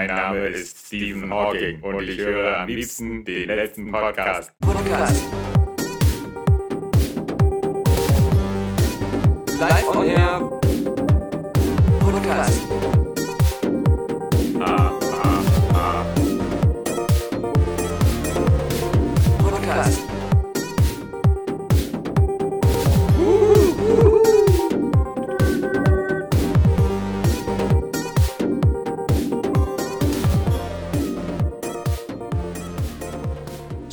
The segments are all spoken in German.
Mein Name ist Stephen Hawking und ich höre am liebsten den letzten Podcast. Podcast. Live on Air.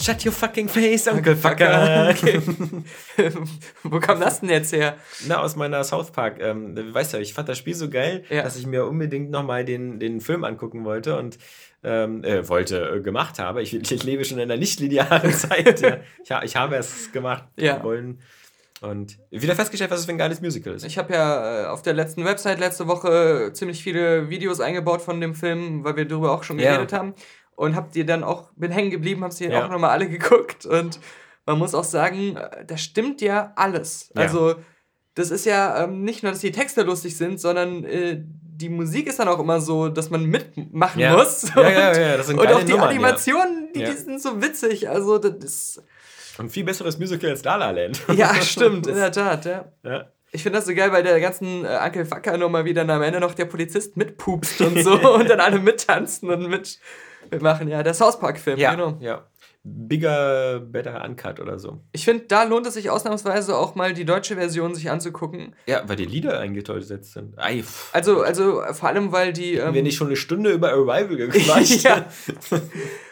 Shut your fucking face, Uncle Fucker. Okay. Wo kam das denn jetzt her? Na, aus meiner South Park. Ähm, weißt du, ich fand das Spiel so geil, ja. dass ich mir unbedingt nochmal den, den Film angucken wollte und ähm, äh, wollte, äh, gemacht habe. Ich, ich, lebe schon in einer nicht-linearen Zeit. ja. ich, ich, habe es gemacht ja. wollen. Und wieder festgestellt, was es für ein geiles Musical ist. Ich habe ja äh, auf der letzten Website letzte Woche ziemlich viele Videos eingebaut von dem Film, weil wir darüber auch schon geredet ja. haben und hab die dann auch, bin hängen geblieben, hab sie ja. auch nochmal alle geguckt und man muss auch sagen, äh, da stimmt ja alles. Ja. Also, das ist ja ähm, nicht nur, dass die Texte lustig sind, sondern äh, die Musik ist dann auch immer so, dass man mitmachen ja. muss. Und, ja, ja, ja, das sind und auch die Nummern, Animationen, die, die sind so witzig. Also, das ist. Ein viel besseres Musical als La La Land. Ja, stimmt, in der Tat, ja. ja. Ich finde das so geil, weil der ganzen äh, Uncle Fucker Nummer wieder am Ende noch der Polizist mitpupst und so und dann alle mittanzen und mit wir machen ja der South Park-Film, ja, genau. Ja. Bigger, better uncut oder so. Ich finde, da lohnt es sich ausnahmsweise auch mal die deutsche Version sich anzugucken. Ja, weil die Lieder eingesetzt sind. Ei, also, also vor allem, weil die. Ähm, Wenn ich schon eine Stunde über Arrival gequatscht ja.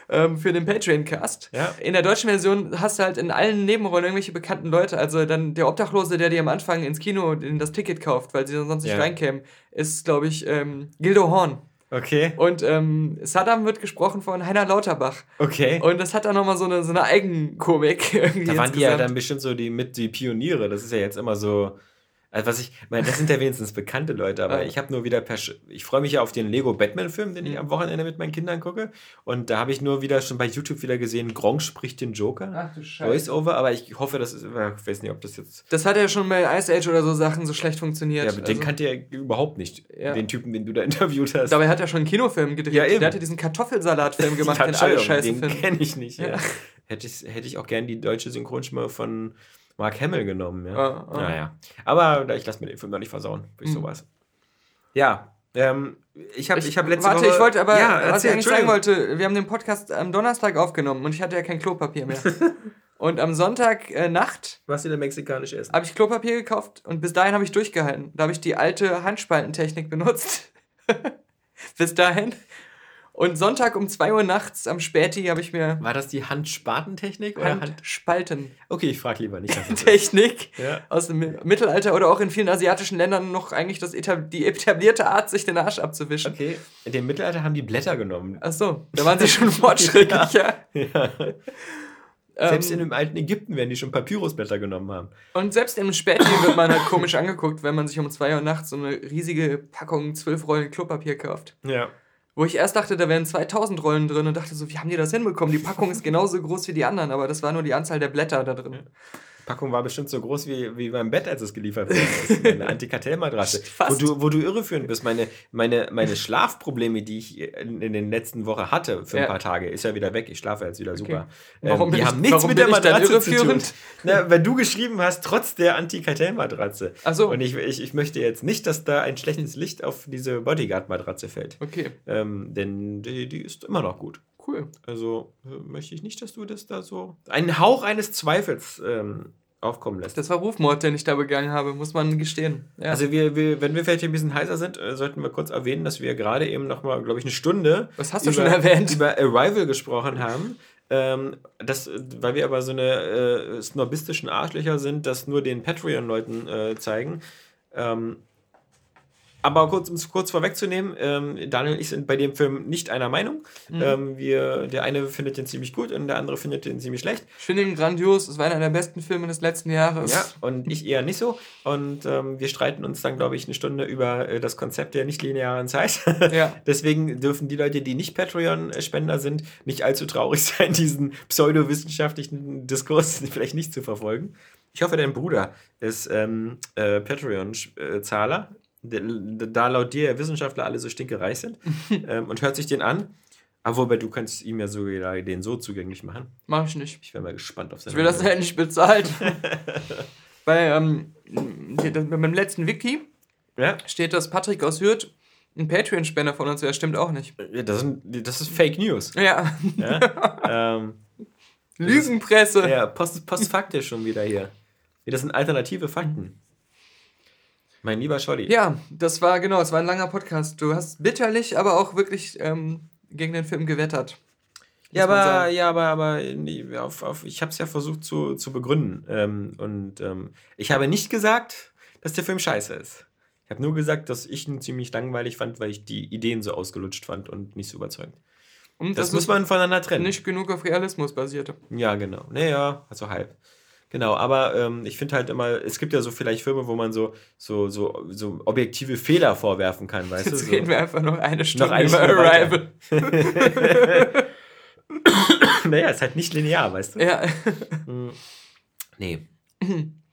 ähm, für den Patreon-Cast. Ja. In der deutschen Version hast du halt in allen Nebenrollen irgendwelche bekannten Leute. Also dann der Obdachlose, der dir am Anfang ins Kino das Ticket kauft, weil sie sonst nicht ja. reinkämen, ist, glaube ich, ähm, Gildo Horn. Okay. Und ähm, Saddam wird gesprochen von Heiner Lauterbach. Okay. Und das hat dann nochmal so eine, so eine Eigenkomik irgendwie. Da waren die ja dann bestimmt so die mit die Pioniere. Das ist ja jetzt immer so also was ich, meine, das sind ja wenigstens bekannte Leute, aber ja. ich habe nur wieder, per, ich freue mich ja auf den Lego Batman-Film, den ich mhm. am Wochenende mit meinen Kindern gucke. Und da habe ich nur wieder schon bei YouTube wieder gesehen, Gronk spricht den Joker. Ach du Scheiße. Voice-Over, aber ich hoffe, das ist, ich weiß nicht, ob das jetzt. Das hat ja schon bei Ice Age oder so Sachen so schlecht funktioniert. Ja, aber also, den kannte er überhaupt nicht, ja. den Typen, den du da interviewt hast. Dabei hat er schon einen Kinofilm gedreht. Ja, eben. Der hat ja diesen Kartoffelsalat-Film gemacht, den alle Scheiße Den kenne ich nicht. Ja. Hätte, ich, hätte ich auch gern die deutsche Synchronstimme von Mark Hamill genommen, ja. Ah, ah. Naja. Aber ich lasse mir den Film noch nicht versauen, durch mhm. sowas. Ja, ähm, ich habe ich hab letzte warte, Woche... Ich wollte aber, ja, was ich eigentlich sagen wollte, wir haben den Podcast am Donnerstag aufgenommen und ich hatte ja kein Klopapier mehr. und am Sonntag äh, Nacht... Was du denn mexikanisch essen? Habe ich Klopapier gekauft und bis dahin habe ich durchgehalten. Da habe ich die alte Handspaltentechnik benutzt. bis dahin. Und Sonntag um 2 Uhr nachts am Späti habe ich mir. War das die Handspatentechnik oder Handspalten? Okay, ich frage lieber nicht. Technik ja. aus dem Mittelalter oder auch in vielen asiatischen Ländern noch eigentlich das etab die etablierte Art, sich den Arsch abzuwischen. Okay. In dem Mittelalter haben die Blätter genommen. Ach so, da waren sie schon fortschrittlicher. ja. ja. Selbst ähm, in dem alten Ägypten werden die schon Papyrusblätter genommen haben. Und selbst im Späti wird man halt komisch angeguckt, wenn man sich um 2 Uhr nachts so eine riesige Packung zwölf Rollen Klopapier kauft. Ja. Wo ich erst dachte, da wären 2000 Rollen drin und dachte so, wie haben die das hinbekommen? Die Packung ist genauso groß wie die anderen, aber das war nur die Anzahl der Blätter da drin. Packung war bestimmt so groß wie, wie beim Bett, als es geliefert wurde. Eine Antikartellmatratze. Wo du, wo du irreführend bist. Meine, meine, meine Schlafprobleme, die ich in, in den letzten Wochen hatte für ein ja. paar Tage, ist ja wieder weg. Ich schlafe jetzt wieder super. Okay. Warum ähm, die haben ich, nichts mit der Matratze zu tun. Na, weil du geschrieben hast, trotz der Antikartellmatratze. Ach so. Und ich, ich, ich möchte jetzt nicht, dass da ein schlechtes Licht auf diese Bodyguard-Matratze fällt. Okay. Ähm, denn die, die ist immer noch gut. Cool. Also äh, möchte ich nicht, dass du das da so. einen Hauch eines Zweifels ähm, aufkommen lässt. Das war Rufmord, den ich da begangen habe, muss man gestehen. Ja. Also wir, wir, wenn wir vielleicht ein bisschen heißer sind, äh, sollten wir kurz erwähnen, dass wir gerade eben noch mal, glaube ich, eine Stunde Was hast du über, schon erwähnt? über Arrival gesprochen haben. Ähm, das, weil wir aber so eine äh, snobistischen Arschlöcher sind, das nur den Patreon-Leuten äh, zeigen. Ähm, aber kurz, um es kurz vorwegzunehmen, ähm, Daniel und ich sind bei dem Film nicht einer Meinung. Mhm. Ähm, wir, der eine findet den ziemlich gut und der andere findet den ziemlich schlecht. Ich finde ihn grandios. Es war einer der besten Filme des letzten Jahres. Ja, und ich eher nicht so. Und ähm, wir streiten uns dann, glaube ich, eine Stunde über äh, das Konzept der nicht-linearen Zeit. Ja. Deswegen dürfen die Leute, die nicht Patreon-Spender sind, nicht allzu traurig sein, diesen pseudowissenschaftlichen Diskurs vielleicht nicht zu verfolgen. Ich hoffe, dein Bruder ist ähm, äh, Patreon-Zahler da laut dir Wissenschaftler alle so stinkereich sind ähm, und hört sich den an. Aber wobei du kannst ihm ja sogar den so zugänglich machen. Mach ich nicht. Ich wäre mal gespannt auf seine Ich will das ja nicht bezahlt. Weil ähm, beim letzten Wiki ja? steht, dass Patrick aus Hürth ein Patreon-Spender von uns wäre. Stimmt auch nicht. Ja, das, sind, das ist Fake News. Ja. ja? ähm, Lügenpresse. Ist, ja, post, postfaktisch schon wieder hier. Das sind alternative Fakten. Mein lieber Scholli. Ja, das war genau, es war ein langer Podcast. Du hast bitterlich, aber auch wirklich ähm, gegen den Film gewettert. Ja, aber, ja, aber, aber auf, auf, ich habe es ja versucht zu, zu begründen. Ähm, und ähm, ich habe nicht gesagt, dass der Film scheiße ist. Ich habe nur gesagt, dass ich ihn ziemlich langweilig fand, weil ich die Ideen so ausgelutscht fand und nicht so überzeugend. Und das, das muss man voneinander trennen. Nicht genug auf Realismus basierte. Ja, genau. Naja, also halb. Genau, aber ähm, ich finde halt immer, es gibt ja so vielleicht Filme, wo man so, so, so, so objektive Fehler vorwerfen kann, weißt Jetzt du? Jetzt reden so. wir einfach noch eine Stunde noch eine über Stunde Arrival. naja, ist halt nicht linear, weißt du? Ja. Hm. nee.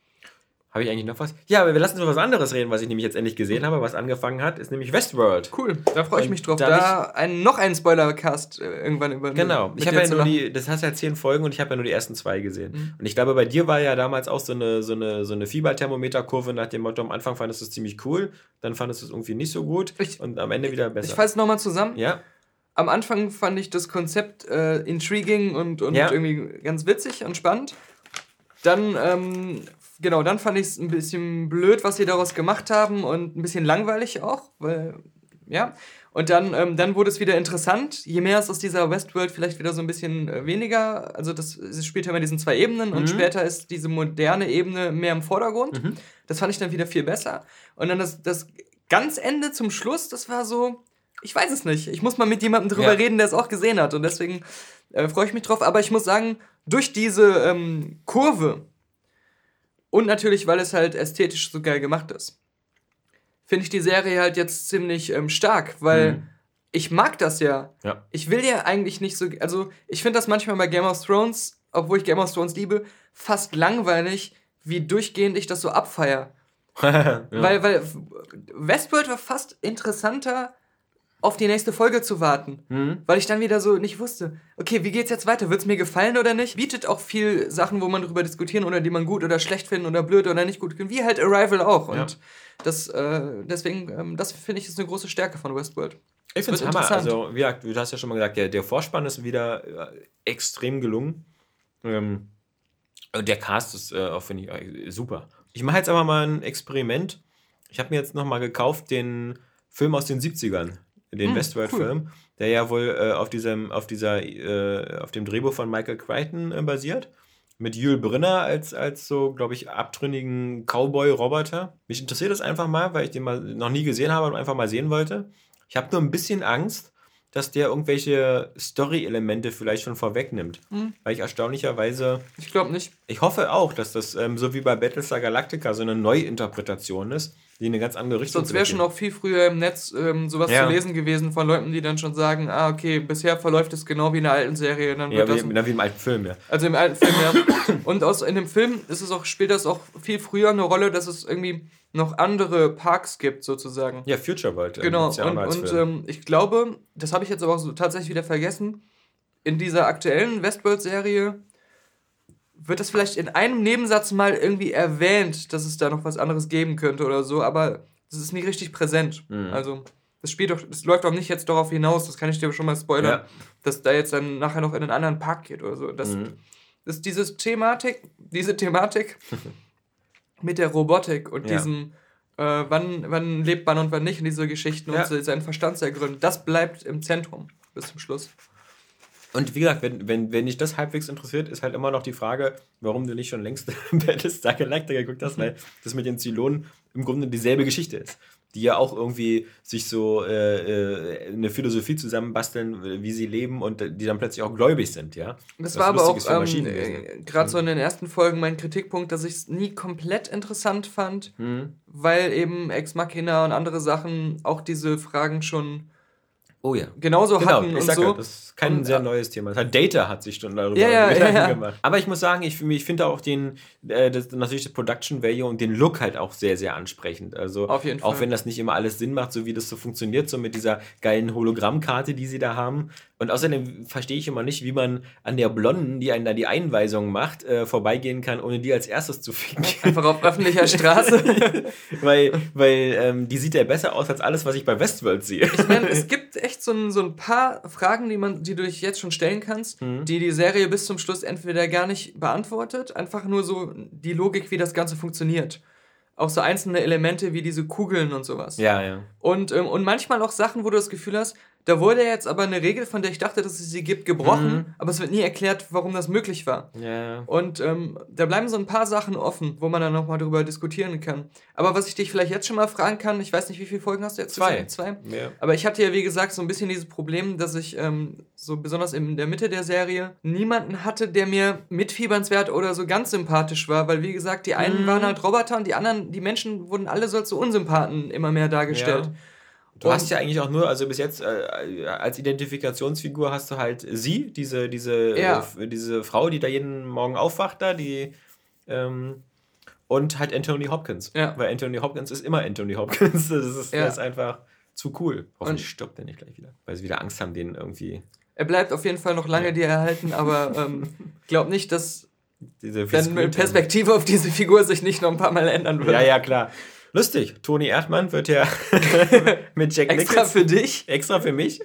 Habe ich eigentlich noch was? Ja, aber wir lassen uns über was anderes reden, was ich nämlich jetzt endlich gesehen habe, was angefangen hat, ist nämlich Westworld. Cool, da freue ich mich drauf. Da, da ein, noch einen Spoilercast äh, irgendwann über. Genau, ich habe ja nur die, das hast ja zehn Folgen und ich habe ja nur die ersten zwei gesehen. Mhm. Und ich glaube, bei dir war ja damals auch so eine, so eine, so eine Fieberthermometerkurve nach dem Motto, am Anfang fandest du es ziemlich cool, dann fandest du es irgendwie nicht so gut ich, und am Ende wieder besser. Ich fasse nochmal zusammen. Ja. Am Anfang fand ich das Konzept äh, intriguing und, und ja. irgendwie ganz witzig und spannend. Dann ähm, genau, dann fand ich es ein bisschen blöd, was sie daraus gemacht haben und ein bisschen langweilig auch, weil, ja. Und dann, ähm, dann wurde es wieder interessant, je mehr es aus dieser Westworld vielleicht wieder so ein bisschen äh, weniger, also das, es spielt ja immer diesen zwei Ebenen mhm. und später ist diese moderne Ebene mehr im Vordergrund. Mhm. Das fand ich dann wieder viel besser. Und dann das, das ganz Ende zum Schluss, das war so, ich weiß es nicht. Ich muss mal mit jemandem drüber ja. reden, der es auch gesehen hat. Und deswegen äh, freue ich mich drauf. Aber ich muss sagen, durch diese ähm, Kurve, und natürlich, weil es halt ästhetisch so geil gemacht ist. Finde ich die Serie halt jetzt ziemlich ähm, stark, weil mhm. ich mag das ja. ja. Ich will ja eigentlich nicht so. Also, ich finde das manchmal bei Game of Thrones, obwohl ich Game of Thrones liebe, fast langweilig, wie durchgehend ich das so abfeier. ja. Weil, weil Westworld war fast interessanter auf die nächste Folge zu warten. Mhm. Weil ich dann wieder so nicht wusste, okay, wie geht's jetzt weiter? Wird's mir gefallen oder nicht? Bietet auch viel Sachen, wo man darüber diskutieren oder die man gut oder schlecht finden oder blöd oder nicht gut finden, wie halt Arrival auch. Und ja. das, äh, deswegen, ähm, das finde ich ist eine große Stärke von Westworld. Ich finde es Hammer. Also, wie gesagt, du hast ja schon mal gesagt, der, der Vorspann ist wieder äh, extrem gelungen. Ähm, der Cast ist äh, auch, finde ich, äh, super. Ich mache jetzt aber mal ein Experiment. Ich habe mir jetzt nochmal gekauft den Film aus den 70ern den hm, Westworld-Film, cool. der ja wohl äh, auf diesem, auf dieser, äh, auf dem Drehbuch von Michael Crichton äh, basiert. Mit Jules Brenner als, als so, glaube ich, abtrünnigen Cowboy-Roboter. Mich interessiert das einfach mal, weil ich den mal noch nie gesehen habe und einfach mal sehen wollte. Ich habe nur ein bisschen Angst, dass der irgendwelche Story-Elemente vielleicht schon vorwegnimmt. Hm. Weil ich erstaunlicherweise. Ich glaube nicht. Ich hoffe auch, dass das ähm, so wie bei Battlestar Galactica so eine Neuinterpretation ist die eine ganz andere Richtung Sonst wäre schon auch viel früher im Netz ähm, sowas ja. zu lesen gewesen von Leuten, die dann schon sagen, ah, okay, bisher verläuft es genau wie in der alten Serie. Dann ja, wie, wie, im alten Film, ja. Also im alten Film, ja. Und aus, in dem Film ist es auch, spielt das auch viel früher eine Rolle, dass es irgendwie noch andere Parks gibt, sozusagen. Ja, Future World. Ähm, genau, und, und ähm, ich glaube, das habe ich jetzt aber auch so tatsächlich wieder vergessen, in dieser aktuellen Westworld-Serie wird das vielleicht in einem Nebensatz mal irgendwie erwähnt, dass es da noch was anderes geben könnte oder so, aber das ist nicht richtig präsent. Mhm. Also, das Spiel doch, das läuft doch nicht jetzt darauf hinaus, das kann ich dir schon mal spoilern, ja. dass da jetzt dann nachher noch in einen anderen Park geht oder so. Das, mhm. das diese Thematik, diese Thematik mit der Robotik und ja. diesem, äh, wann, wann lebt man und wann nicht in diese Geschichten ja. und seinen Verstand zu ergründen, das bleibt im Zentrum bis zum Schluss. Und wie gesagt, wenn, wenn, wenn dich das halbwegs interessiert, ist halt immer noch die Frage, warum du nicht schon längst Battlestar Galactica geguckt hast, weil das mit den Zylonen im Grunde dieselbe Geschichte ist. Die ja auch irgendwie sich so äh, äh eine Philosophie zusammenbasteln, wie sie leben und die dann plötzlich auch gläubig sind, ja. Das, das war aber auch ähm, äh, gerade so in den ersten Folgen mein Kritikpunkt, dass ich es nie komplett interessant fand, mhm. weil eben Ex Machina und andere Sachen auch diese Fragen schon oh ja. genauso genau, hatten und so. Ja, das ist kein und, sehr neues Thema. Hat Data hat sich schon darüber ja, ja, ja, gemacht. Aber ich muss sagen, ich, ich finde auch den, äh, das, natürlich das Production Value und den Look halt auch sehr, sehr ansprechend. Also Auf jeden auch Fall. wenn das nicht immer alles Sinn macht, so wie das so funktioniert, so mit dieser geilen Hologrammkarte, die sie da haben. Und außerdem verstehe ich immer nicht, wie man an der Blonden, die einen da die Einweisung macht, äh, vorbeigehen kann, ohne die als erstes zu ficken. Einfach auf öffentlicher Straße. weil weil ähm, die sieht ja besser aus als alles, was ich bei Westworld sehe. Ich meine, es gibt echt so ein, so ein paar Fragen, die, man, die du dich jetzt schon stellen kannst, mhm. die die Serie bis zum Schluss entweder gar nicht beantwortet, einfach nur so die Logik, wie das Ganze funktioniert auch so einzelne Elemente wie diese Kugeln und sowas. Ja, ja. Und, ähm, und manchmal auch Sachen, wo du das Gefühl hast, da wurde jetzt aber eine Regel, von der ich dachte, dass es sie gibt, gebrochen, mhm. aber es wird nie erklärt, warum das möglich war. Ja. Und ähm, da bleiben so ein paar Sachen offen, wo man dann nochmal drüber diskutieren kann. Aber was ich dich vielleicht jetzt schon mal fragen kann, ich weiß nicht, wie viele Folgen hast du jetzt? Zwei. Zwei? Ja. Aber ich hatte ja, wie gesagt, so ein bisschen dieses Problem, dass ich ähm, so besonders in der Mitte der Serie niemanden hatte, der mir mitfiebernswert oder so ganz sympathisch war, weil, wie gesagt, die einen mhm. waren halt Roboter und die anderen, die Menschen wurden alle so als so Unsympathen immer mehr dargestellt. Ja. Du und hast ja eigentlich auch nur, also bis jetzt äh, als Identifikationsfigur hast du halt sie, diese, diese, ja. äh, diese Frau, die da jeden Morgen aufwacht, da, die ähm, und halt Anthony Hopkins. Ja. Weil Anthony Hopkins ist immer Anthony Hopkins. Das ist, ja. ist einfach zu cool. Hoffentlich und stirbt er nicht gleich wieder. Weil sie wieder Angst haben, den irgendwie. Er bleibt auf jeden Fall noch lange ja. dir erhalten, aber ähm, glaub nicht, dass diese Perspektive auf diese Figur sich nicht noch ein paar Mal ändern wird. Ja, ja, klar. Lustig, Toni Erdmann wird ja mit Jack Nicholson. Extra für dich? Extra für mich.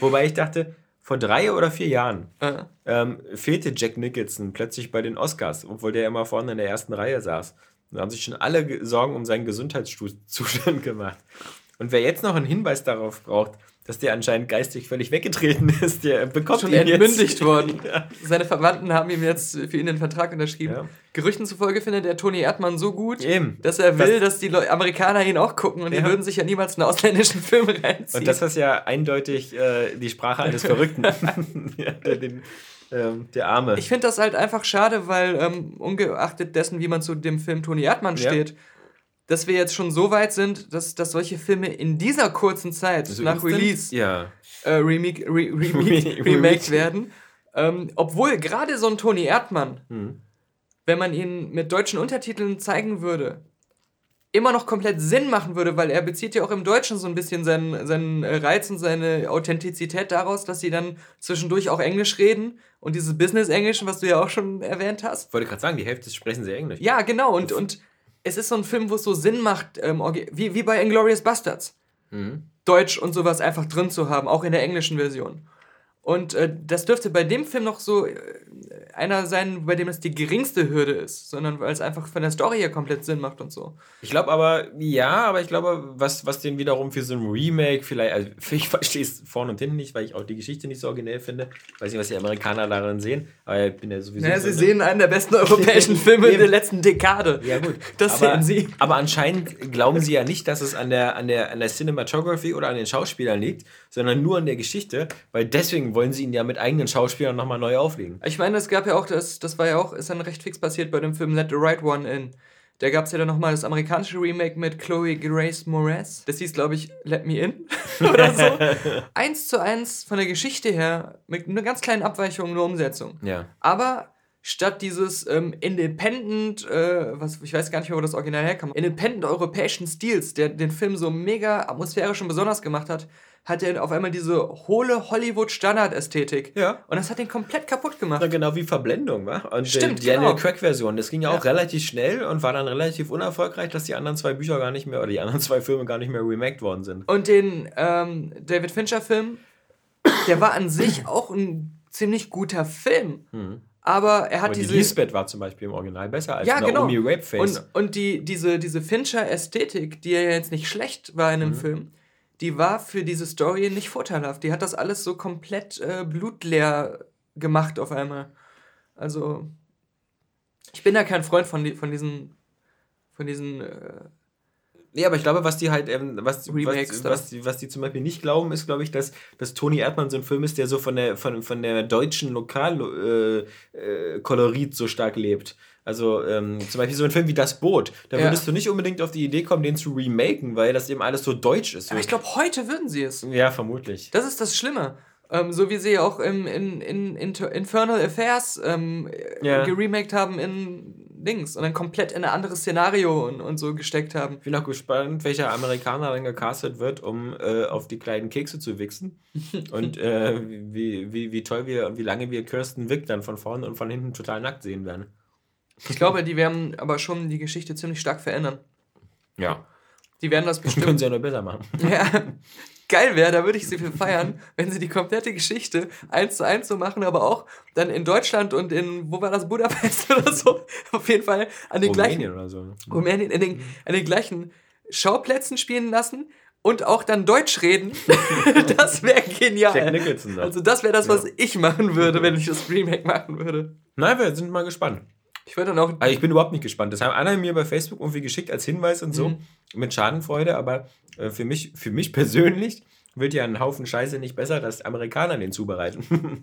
Wobei ich dachte, vor drei oder vier Jahren uh. ähm, fehlte Jack Nicholson plötzlich bei den Oscars, obwohl der immer vorne in der ersten Reihe saß. Da haben sich schon alle Sorgen um seinen Gesundheitszustand gemacht. Und wer jetzt noch einen Hinweis darauf braucht, dass der anscheinend geistig völlig weggetreten ist. Der bekommt schon entmündigt worden. Ja. Seine Verwandten haben ihm jetzt für ihn den Vertrag unterschrieben. Ja. Gerüchten zufolge findet der Toni Erdmann so gut, Eben. dass er will, das, dass die Amerikaner ihn auch gucken und ja. die würden sich ja niemals einen ausländischen Film reinziehen. Und das ist ja eindeutig äh, die Sprache eines Verrückten. der, den, ähm, der Arme. Ich finde das halt einfach schade, weil ähm, ungeachtet dessen, wie man zu dem Film Toni Erdmann steht, dass wir jetzt schon so weit sind, dass, dass solche Filme in dieser kurzen Zeit also nach Release ja. äh, remake, re, remake, remake werden. Ähm, obwohl gerade so ein Toni Erdmann, hm. wenn man ihn mit deutschen Untertiteln zeigen würde, immer noch komplett Sinn machen würde, weil er bezieht ja auch im Deutschen so ein bisschen seinen, seinen Reiz und seine Authentizität daraus, dass sie dann zwischendurch auch Englisch reden und dieses Business-Englisch, was du ja auch schon erwähnt hast. Ich wollte gerade sagen, die Hälfte sprechen sie Englisch. Ja, genau. Und, und es ist so ein Film, wo es so Sinn macht, ähm, wie, wie bei Inglourious Bastards. Mhm. Deutsch und sowas einfach drin zu haben, auch in der englischen Version. Und äh, das dürfte bei dem Film noch so äh, einer sein, bei dem es die geringste Hürde ist, sondern weil es einfach von der Story her komplett Sinn macht und so. Ich glaube aber, ja, aber ich glaube, was, was den wiederum für so ein Remake vielleicht, also ich verstehe es vorne und hinten nicht, weil ich auch die Geschichte nicht so originell finde. Ich weiß nicht, was die Amerikaner darin sehen, aber ich bin ja sowieso. Naja, sie so sehen einen der besten europäischen Filme in der letzten Dekade. Ja, gut. Das aber, sehen sie. Aber anscheinend glauben sie ja nicht, dass es an der, an der, an der Cinematography oder an den Schauspielern liegt, sondern nur an der Geschichte, weil deswegen wollen sie ihn ja mit eigenen Schauspielern nochmal neu auflegen. Ich meine, es gab ja auch, das, das war ja auch, ist dann recht fix passiert bei dem Film Let the Right One In. Da gab es ja dann nochmal das amerikanische Remake mit Chloe Grace Moretz. Das hieß, glaube ich, Let Me In oder so. eins zu eins von der Geschichte her, mit einer ganz kleinen Abweichung, nur Umsetzung. Ja. Aber statt dieses ähm, independent, äh, was ich weiß gar nicht mehr, wo das Original herkam, independent europäischen Stils, der den Film so mega atmosphärisch und besonders gemacht hat, hat er auf einmal diese hohle Hollywood-Standard-Ästhetik. Ja. Und das hat ihn komplett kaputt gemacht. Ja, genau wie Verblendung, wa? Und Stimmt, die Daniel genau. Craig-Version, das ging ja auch ja. relativ schnell und war dann relativ unerfolgreich, dass die anderen zwei Bücher gar nicht mehr, oder die anderen zwei Filme gar nicht mehr remaked worden sind. Und den ähm, David Fincher-Film, der war an sich auch ein ziemlich guter Film. Hm. Aber er hat Aber diese. Die Lisbeth war zum Beispiel im Original besser als ja, Naomi genau. Rapeface. Und, und die, diese, diese Fincher-Ästhetik, die ja jetzt nicht schlecht war in einem mhm. Film, die war für diese Story nicht vorteilhaft. Die hat das alles so komplett äh, blutleer gemacht auf einmal. Also, ich bin da kein Freund von, von diesen, von diesen. Äh, Nee, aber ich glaube, was die halt, ähm, was, was, was, die, was die zum Beispiel nicht glauben, ist, glaube ich, dass, dass Toni Erdmann so ein Film ist, der so von der, von, von der deutschen Lokalkolorit äh, äh, so stark lebt. Also ähm, zum Beispiel so ein Film wie Das Boot. Da würdest ja. du nicht unbedingt auf die Idee kommen, den zu remaken, weil das eben alles so deutsch ist. Aber ich glaube, heute würden sie es. Ja, vermutlich. Das ist das Schlimme. Ähm, so wie sie auch im, in, in, in Infernal Affairs ähm, ja. geremaked haben in Dings und dann komplett in ein anderes Szenario und, und so gesteckt haben. Ich bin auch gespannt, welcher Amerikaner dann gecastet wird, um äh, auf die kleinen Kekse zu wichsen. und äh, wie, wie, wie toll wir und wie lange wir Kirsten Wick dann von vorne und von hinten total nackt sehen werden. Ich glaube, die werden aber schon die Geschichte ziemlich stark verändern. Ja. Die werden das bestimmt. Können sie ja noch besser machen. Ja geil wäre, da würde ich sie für feiern, wenn sie die komplette Geschichte eins zu eins so machen, aber auch dann in Deutschland und in, wo war das, Budapest oder so, auf jeden Fall an den Rumänien gleichen, oder so. Rumänien, in den, an den gleichen Schauplätzen spielen lassen und auch dann Deutsch reden. das wäre genial. Jack Nicholson. Also das wäre das, was ja. ich machen würde, wenn ich das Remake machen würde. Na, wir sind mal gespannt. Ich würde dann auch. Also ich bin überhaupt nicht gespannt. Das haben einer mir bei Facebook irgendwie geschickt als Hinweis und so. Mhm. Mit Schadenfreude, aber äh, für, mich, für mich persönlich wird ja ein Haufen Scheiße nicht besser, dass Amerikaner den zubereiten.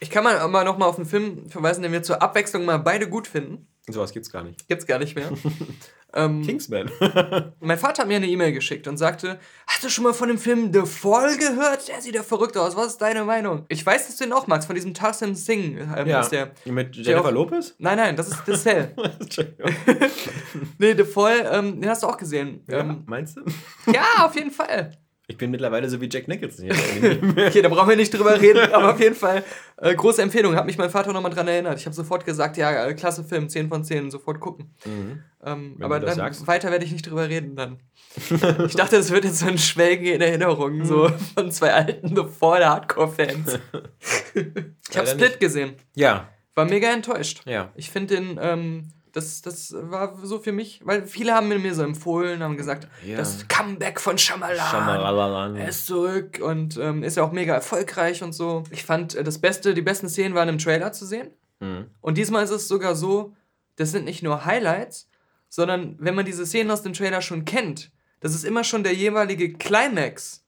ich kann mal, mal noch mal auf einen Film verweisen, den wir zur Abwechslung mal beide gut finden. Sowas gibt's gar nicht. Gibt's gar nicht mehr. ähm, Kingsman. mein Vater hat mir eine E-Mail geschickt und sagte: Hast du schon mal von dem Film The Fall gehört? Der sieht ja verrückt aus. Was ist deine Meinung? Ich weiß, dass du ihn auch magst, von diesem Tarsim Singh. Ähm, ja. Der, Mit Jennifer Lopez? Nein, nein, das ist The Cell. nee, The Fall, ähm, den hast du auch gesehen. Ja, ähm, meinst du? ja, auf jeden Fall. Ich bin mittlerweile so wie Jack Nicholson. okay, da brauchen wir nicht drüber reden, aber auf jeden Fall äh, große Empfehlung. Hat mich mein Vater nochmal dran erinnert. Ich habe sofort gesagt, ja, äh, klasse Film, 10 von 10, sofort gucken. Mhm. Ähm, aber dann sagst. weiter werde ich nicht drüber reden dann. ich dachte, das wird jetzt so ein Schwelgen in Erinnerungen, so mhm. von zwei alten The Fall Hardcore-Fans. ich habe Split gesehen. Ja. War mega enttäuscht. Ja. Ich finde den ähm, das, das war so für mich, weil viele haben mir so empfohlen, haben gesagt, ja. das Comeback von Shyamalan, Shyamalan. er ist zurück und ähm, ist ja auch mega erfolgreich und so. Ich fand äh, das Beste, die besten Szenen waren im Trailer zu sehen. Mhm. Und diesmal ist es sogar so, das sind nicht nur Highlights, sondern wenn man diese Szenen aus dem Trailer schon kennt, das ist immer schon der jeweilige Climax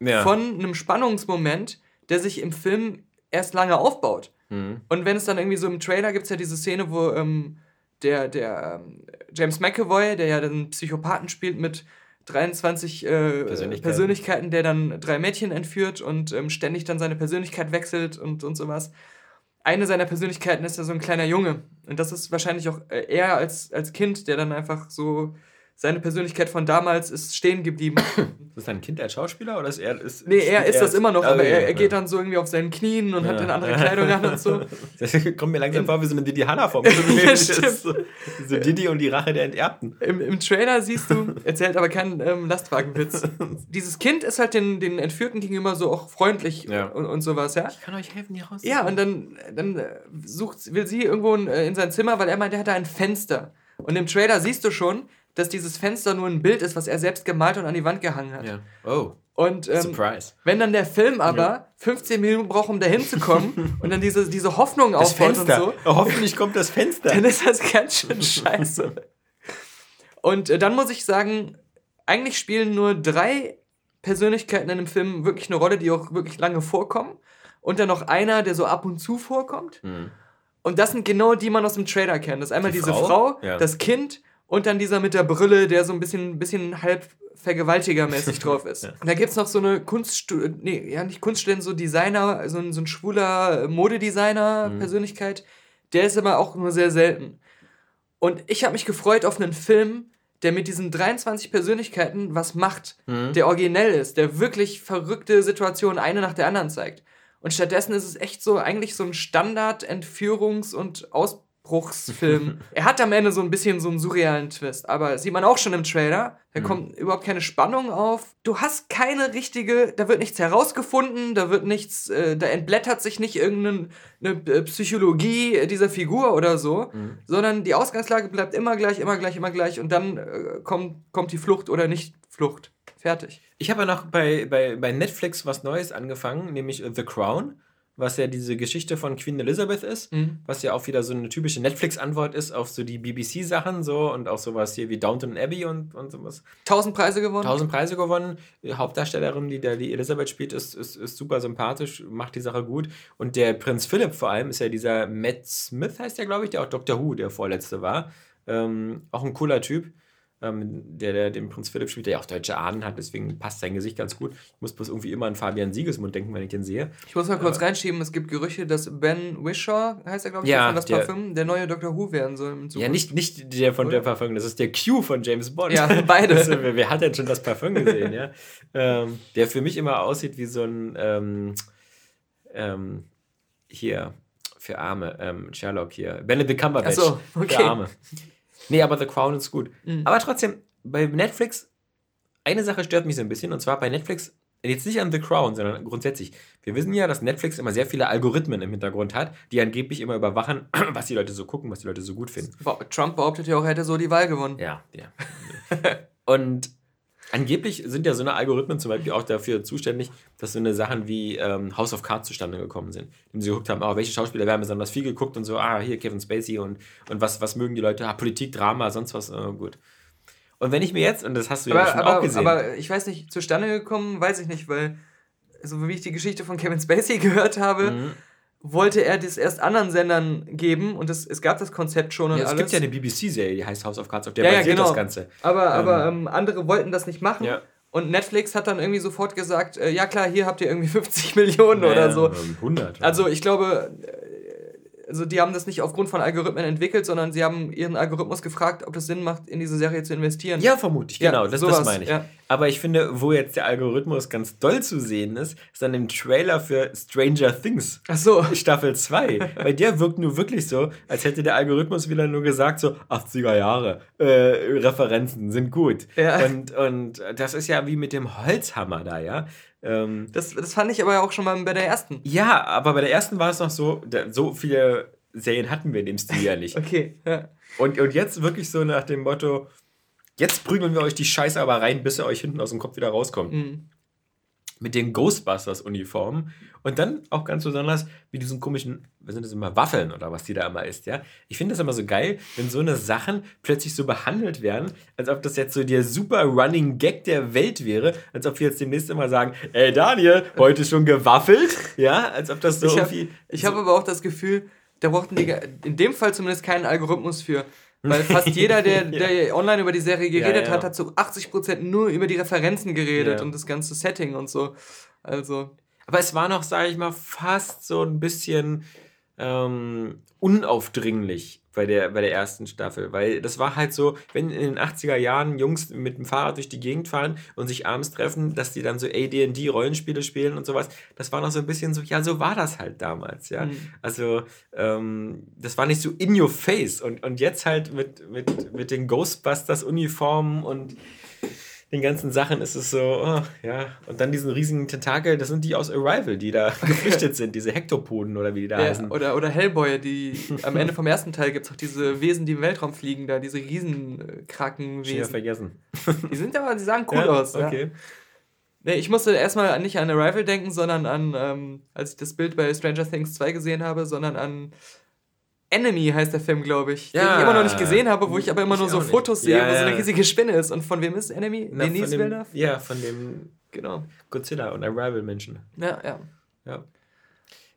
ja. von einem Spannungsmoment, der sich im Film erst lange aufbaut. Mhm. Und wenn es dann irgendwie so im Trailer gibt es ja diese Szene, wo ähm, der, der ähm, James McAvoy, der ja den Psychopathen spielt mit 23 äh, Persönlichkeiten. Persönlichkeiten. der dann drei Mädchen entführt und ähm, ständig dann seine Persönlichkeit wechselt und, und sowas. Eine seiner Persönlichkeiten ist ja so ein kleiner Junge. Und das ist wahrscheinlich auch äh, er als, als Kind, der dann einfach so seine Persönlichkeit von damals ist stehen geblieben. Ist das ein Kind als Schauspieler oder ist er ist Nee, er ist er das immer noch, aber er, er, geht dann so irgendwie auf seinen Knien und ja. hat dann andere Kleidung an und so. Das kommt mir langsam vor wie so eine Didi Hanna vom ja, So, so Didi und die Rache der Enterbten. Im, Im Trailer siehst du, erzählt aber keinen ähm, Lastwagenwitz. Dieses Kind ist halt den, den Entführten gegenüber so auch freundlich ja. und, und sowas, ja. Ich kann euch helfen, hier raus. Ja, und dann, dann äh, sucht, will sie irgendwo in, äh, in sein Zimmer, weil er meint, er hat da ein Fenster. Und im Trailer siehst du schon, dass dieses Fenster nur ein Bild ist, was er selbst gemalt und an die Wand gehangen hat. Ja. Oh. Und ähm, Surprise. wenn dann der Film aber ja. 15 Minuten braucht, um da hinzukommen und dann diese, diese Hoffnung aufbaut und so. Oh, hoffentlich kommt das Fenster. Dann ist das ganz schön scheiße. und äh, dann muss ich sagen, eigentlich spielen nur drei Persönlichkeiten in dem Film wirklich eine Rolle, die auch wirklich lange vorkommen. Und dann noch einer, der so ab und zu vorkommt. Mhm. Und das sind genau die, die man aus dem Trailer kennt. Das ist einmal die diese Frau, Frau ja. das Kind und dann dieser mit der Brille, der so ein bisschen, bisschen halb vergewaltigermäßig drauf ist. ja. Da gibt es noch so eine Kunststudent, nee, ja nicht Kunststudent, so Designer, so ein, so ein schwuler Modedesigner-Persönlichkeit. Mhm. Der ist aber auch nur sehr selten. Und ich habe mich gefreut auf einen Film, der mit diesen 23 Persönlichkeiten was macht, mhm. der originell ist, der wirklich verrückte Situationen eine nach der anderen zeigt. Und stattdessen ist es echt so, eigentlich so ein Standard-Entführungs- und Aus Bruchsfilm. er hat am Ende so ein bisschen so einen surrealen Twist, aber sieht man auch schon im Trailer. Da mhm. kommt überhaupt keine Spannung auf. Du hast keine richtige, da wird nichts herausgefunden, da wird nichts, äh, da entblättert sich nicht irgendeine äh, Psychologie dieser Figur oder so, mhm. sondern die Ausgangslage bleibt immer gleich, immer gleich, immer gleich und dann äh, kommt, kommt die Flucht oder nicht Flucht. Fertig. Ich habe ja noch bei, bei, bei Netflix was Neues angefangen, nämlich The Crown. Was ja diese Geschichte von Queen Elizabeth ist, mhm. was ja auch wieder so eine typische Netflix-Antwort ist auf so die BBC-Sachen so und auch sowas hier wie Downton Abbey und, und sowas. Tausend Preise gewonnen. Tausend Preise gewonnen. Die Hauptdarstellerin, die da die Elisabeth spielt, ist, ist, ist super sympathisch, macht die Sache gut. Und der Prinz Philipp vor allem ist ja dieser Matt Smith, heißt der, glaube ich, der auch Doctor Who, der vorletzte war. Ähm, auch ein cooler Typ ähm, der, der den Prinz Philipp spielt, der ja auch deutsche Ahnen hat, deswegen passt sein Gesicht ganz gut. Ich muss bloß irgendwie immer an Fabian Siegesmund denken, wenn ich ihn sehe. Ich muss mal kurz äh, reinschieben, es gibt Gerüchte, dass Ben Wishaw, heißt er glaube ich, ja, von das der, Parfüm, der neue Dr. Who werden soll. Ja, nicht, nicht der von Oder? der Parfüm, das ist der Q von James Bond. Ja, beide. Das, wer, wer, hat denn schon das Parfüm gesehen, ja? ähm, der für mich immer aussieht wie so ein, ähm, ähm, hier, für Arme, ähm, Sherlock hier, Benedict Cumberbatch. So, okay. Für Arme. Nee, aber The Crown ist gut. Mhm. Aber trotzdem, bei Netflix, eine Sache stört mich so ein bisschen, und zwar bei Netflix, jetzt nicht an The Crown, sondern grundsätzlich. Wir wissen ja, dass Netflix immer sehr viele Algorithmen im Hintergrund hat, die angeblich immer überwachen, was die Leute so gucken, was die Leute so gut finden. Trump behauptet ja auch, er hätte so die Wahl gewonnen. Ja, ja. und Angeblich sind ja so eine Algorithmen zum Beispiel auch dafür zuständig, dass so eine Sachen wie ähm, House of Cards zustande gekommen sind. Indem sie geguckt haben, oh, welche Schauspieler werden besonders viel geguckt und so, ah, hier Kevin Spacey und, und was, was mögen die Leute, ah, Politik, Drama, sonst was, oh, gut. Und wenn ich mir jetzt, und das hast du aber, ja schon aber, auch gesehen. Aber ich weiß nicht, zustande gekommen, weiß ich nicht, weil, so wie ich die Geschichte von Kevin Spacey gehört habe, mhm wollte er das erst anderen Sendern geben und das, es gab das Konzept schon und ja, es alles. gibt ja eine BBC-Serie, die heißt House of Cards, auf der ja, basiert ja, genau. das Ganze. Aber, ähm, aber ähm, andere wollten das nicht machen. Ja. Und Netflix hat dann irgendwie sofort gesagt, äh, ja klar, hier habt ihr irgendwie 50 Millionen ja, oder so. 100. Also ich glaube, also die haben das nicht aufgrund von Algorithmen entwickelt, sondern sie haben ihren Algorithmus gefragt, ob das Sinn macht, in diese Serie zu investieren. Ja, vermutlich, genau, ja, das, sowas, das meine ich. Ja. Aber ich finde, wo jetzt der Algorithmus ganz doll zu sehen ist, ist dann im Trailer für Stranger Things. Ach so. Staffel 2. Bei der wirkt nur wirklich so, als hätte der Algorithmus wieder nur gesagt, so 80er Jahre, äh, Referenzen sind gut. Ja. Und, und das ist ja wie mit dem Holzhammer da, ja. Ähm, das, das fand ich aber auch schon mal bei der ersten. Ja, aber bei der ersten war es noch so, so viele Serien hatten wir in dem Stil ja nicht. okay, ja. Und, und jetzt wirklich so nach dem Motto, jetzt prügeln wir euch die Scheiße aber rein, bis er euch hinten aus dem Kopf wieder rauskommt. Mhm mit den Ghostbusters-Uniformen und dann auch ganz besonders wie diesen komischen, was sind das immer, Waffeln oder was die da immer ist, ja. Ich finde das immer so geil, wenn so eine Sachen plötzlich so behandelt werden, als ob das jetzt so der super Running Gag der Welt wäre, als ob wir jetzt demnächst immer sagen, ey Daniel, heute schon gewaffelt, ja, als ob das so ich irgendwie... ich so habe aber auch das Gefühl, da brauchten die in dem Fall zumindest keinen Algorithmus für. Weil fast jeder, der, der ja. online über die Serie geredet ja, hat, hat zu so 80% nur über die Referenzen geredet und das ganze Setting und so. Also. Aber es war noch, sage ich mal, fast so ein bisschen ähm, unaufdringlich bei der, bei der ersten Staffel, weil das war halt so, wenn in den 80er Jahren Jungs mit dem Fahrrad durch die Gegend fahren und sich abends treffen, dass die dann so AD&D Rollenspiele spielen und sowas, das war noch so ein bisschen so, ja, so war das halt damals, ja. Mhm. Also, ähm, das war nicht so in your face und, und jetzt halt mit, mit, mit den Ghostbusters Uniformen und den ganzen Sachen ist es so, oh, ja. Und dann diesen riesigen Tentakel, das sind die aus Arrival, die da geflüchtet sind, diese Hektopoden oder wie die da ja, heißen. Oder, oder Hellboy, die am Ende vom ersten Teil gibt es auch diese Wesen, die im Weltraum fliegen, da, diese Riesenkrakenwesen. Ich vergessen. Die sind aber, die sahen cool ja, aus. Okay. Ja. Nee, ich musste erstmal nicht an Arrival denken, sondern an, ähm, als ich das Bild bei Stranger Things 2 gesehen habe, sondern an Enemy heißt der Film, glaube ich. Ja. Den ich immer noch nicht gesehen habe, wo ich aber immer nur so Fotos sehe, ja, wo so eine riesige Spinne ist. Und von wem ist Enemy? Na, Denis dem, Villeneuve? Ja, von dem genau. Godzilla und Arrival-Menschen. Ja, ja. Ja.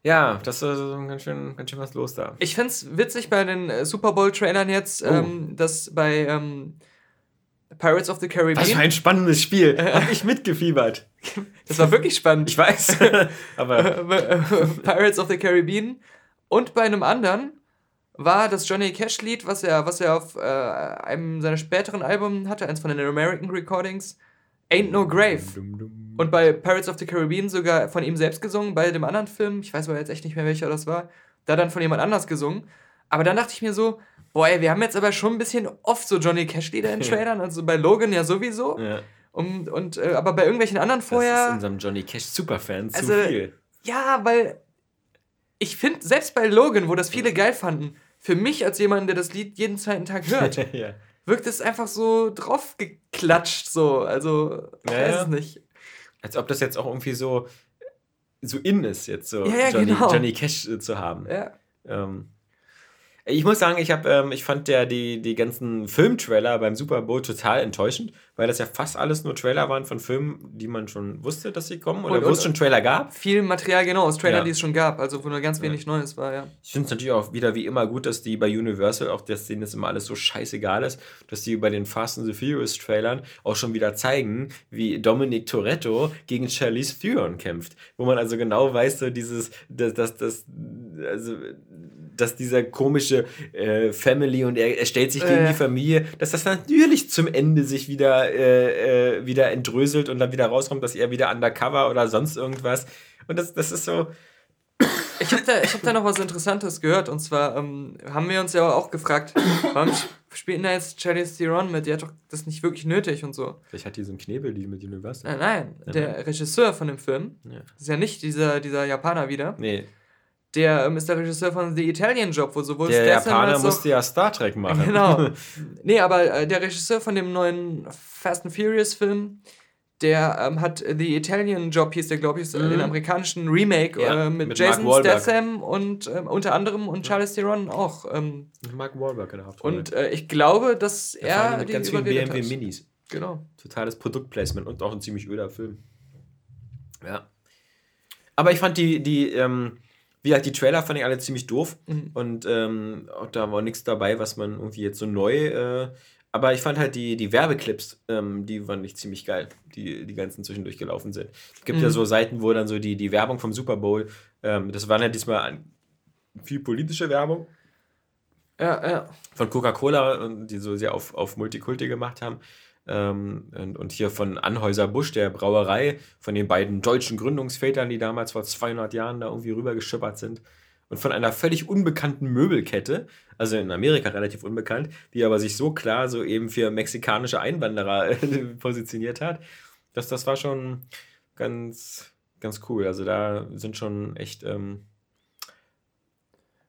Ja, das ist ganz schön, ganz schön was los da. Ich finde es witzig bei den äh, Super Bowl-Trailern jetzt, oh. ähm, dass bei ähm, Pirates of the Caribbean. Was für ein spannendes Spiel. Hab ich mitgefiebert. Das war wirklich spannend. Ich weiß. aber. Pirates of the Caribbean und bei einem anderen war das Johnny Cash Lied, was er, was er auf äh, einem seiner späteren Alben hatte, eins von den American Recordings, Ain't No Grave. Und bei Pirates of the Caribbean sogar von ihm selbst gesungen, bei dem anderen Film, ich weiß aber jetzt echt nicht mehr, welcher das war, da dann von jemand anders gesungen. Aber dann dachte ich mir so, boah, ey, wir haben jetzt aber schon ein bisschen oft so Johnny Cash Lieder in Trailern, also bei Logan ja sowieso. Ja. Und, und, äh, aber bei irgendwelchen anderen vorher. Das ist unserem Johnny Cash Superfan also, zu viel. Ja, weil ich finde, selbst bei Logan, wo das viele geil fanden, für mich als jemand, der das Lied jeden zweiten Tag hört, ja. wirkt es einfach so draufgeklatscht, so. Also, ich ja, weiß es nicht. Als ob das jetzt auch irgendwie so so in ist, jetzt so Johnny, genau. Johnny Cash äh, zu haben. Ja. Ähm, ich muss sagen, ich, hab, ähm, ich fand ja die, die ganzen Filmtrailer beim Super Bowl total enttäuschend, weil das ja fast alles nur Trailer waren von Filmen, die man schon wusste, dass sie kommen oder und, wo es schon Trailer gab. Viel Material, genau, aus Trailern, ja. die es schon gab, also wo nur ganz wenig ja. Neues war, ja. Ich finde es natürlich auch wieder wie immer gut, dass die bei Universal, auch dass denen das immer alles so scheißegal ist, dass die bei den Fast and the Furious Trailern auch schon wieder zeigen, wie Dominic Toretto gegen Charlize Theron kämpft. Wo man also genau weiß, so dieses, dass das, das, also dass dieser komische äh, Family und er, er stellt sich gegen äh. die Familie, dass das natürlich zum Ende sich wieder, äh, äh, wieder entdröselt und dann wieder rauskommt, dass er wieder undercover oder sonst irgendwas. Und das, das ist so. Ich habe da, hab da noch was Interessantes gehört und zwar ähm, haben wir uns ja auch gefragt, warum spielt da jetzt Charlize Theron mit? Die hat doch das nicht wirklich nötig und so. Vielleicht hat die so einen Knebel, die mit Universal. Nein, nein, ja, der nein. Regisseur von dem Film ja. ist ja nicht dieser, dieser Japaner wieder. Nee der ähm, ist der Regisseur von The Italian Job, wo sowohl Der Stetson Japaner musste ja Star Trek machen. Genau. nee, aber äh, der Regisseur von dem neuen Fast and Furious Film, der ähm, hat The Italian Job, hieß der, glaube ich, mhm. den amerikanischen Remake ja, äh, mit, mit, Jason Statham und äh, unter anderem und Charles Theron auch. Ähm, Mark Wahlberg in der Hauptrolle. Und äh, ich glaube, dass da er mit ganz vielen BMW hat. Minis. Genau. Totales Produktplacement und auch ein ziemlich öder Film. Ja. Aber ich fand die, die, ähm, wie gesagt, die Trailer fand ich alle ziemlich doof mhm. und ähm, auch da war nichts dabei, was man irgendwie jetzt so neu. Äh, aber ich fand halt die, die Werbeclips, ähm, die fand ich ziemlich geil, die die ganzen zwischendurch gelaufen sind. Es gibt mhm. ja so Seiten, wo dann so die, die Werbung vom Super Bowl, ähm, das waren ja diesmal viel politische Werbung. Ja, ja. Von Coca-Cola, die so sehr auf, auf Multikulti gemacht haben. Ähm, und, und, hier von Anhäuser-Busch, der Brauerei, von den beiden deutschen Gründungsvätern, die damals vor 200 Jahren da irgendwie rübergeschippert sind. Und von einer völlig unbekannten Möbelkette, also in Amerika relativ unbekannt, die aber sich so klar so eben für mexikanische Einwanderer positioniert hat, dass das war schon ganz, ganz cool. Also da sind schon echt ähm,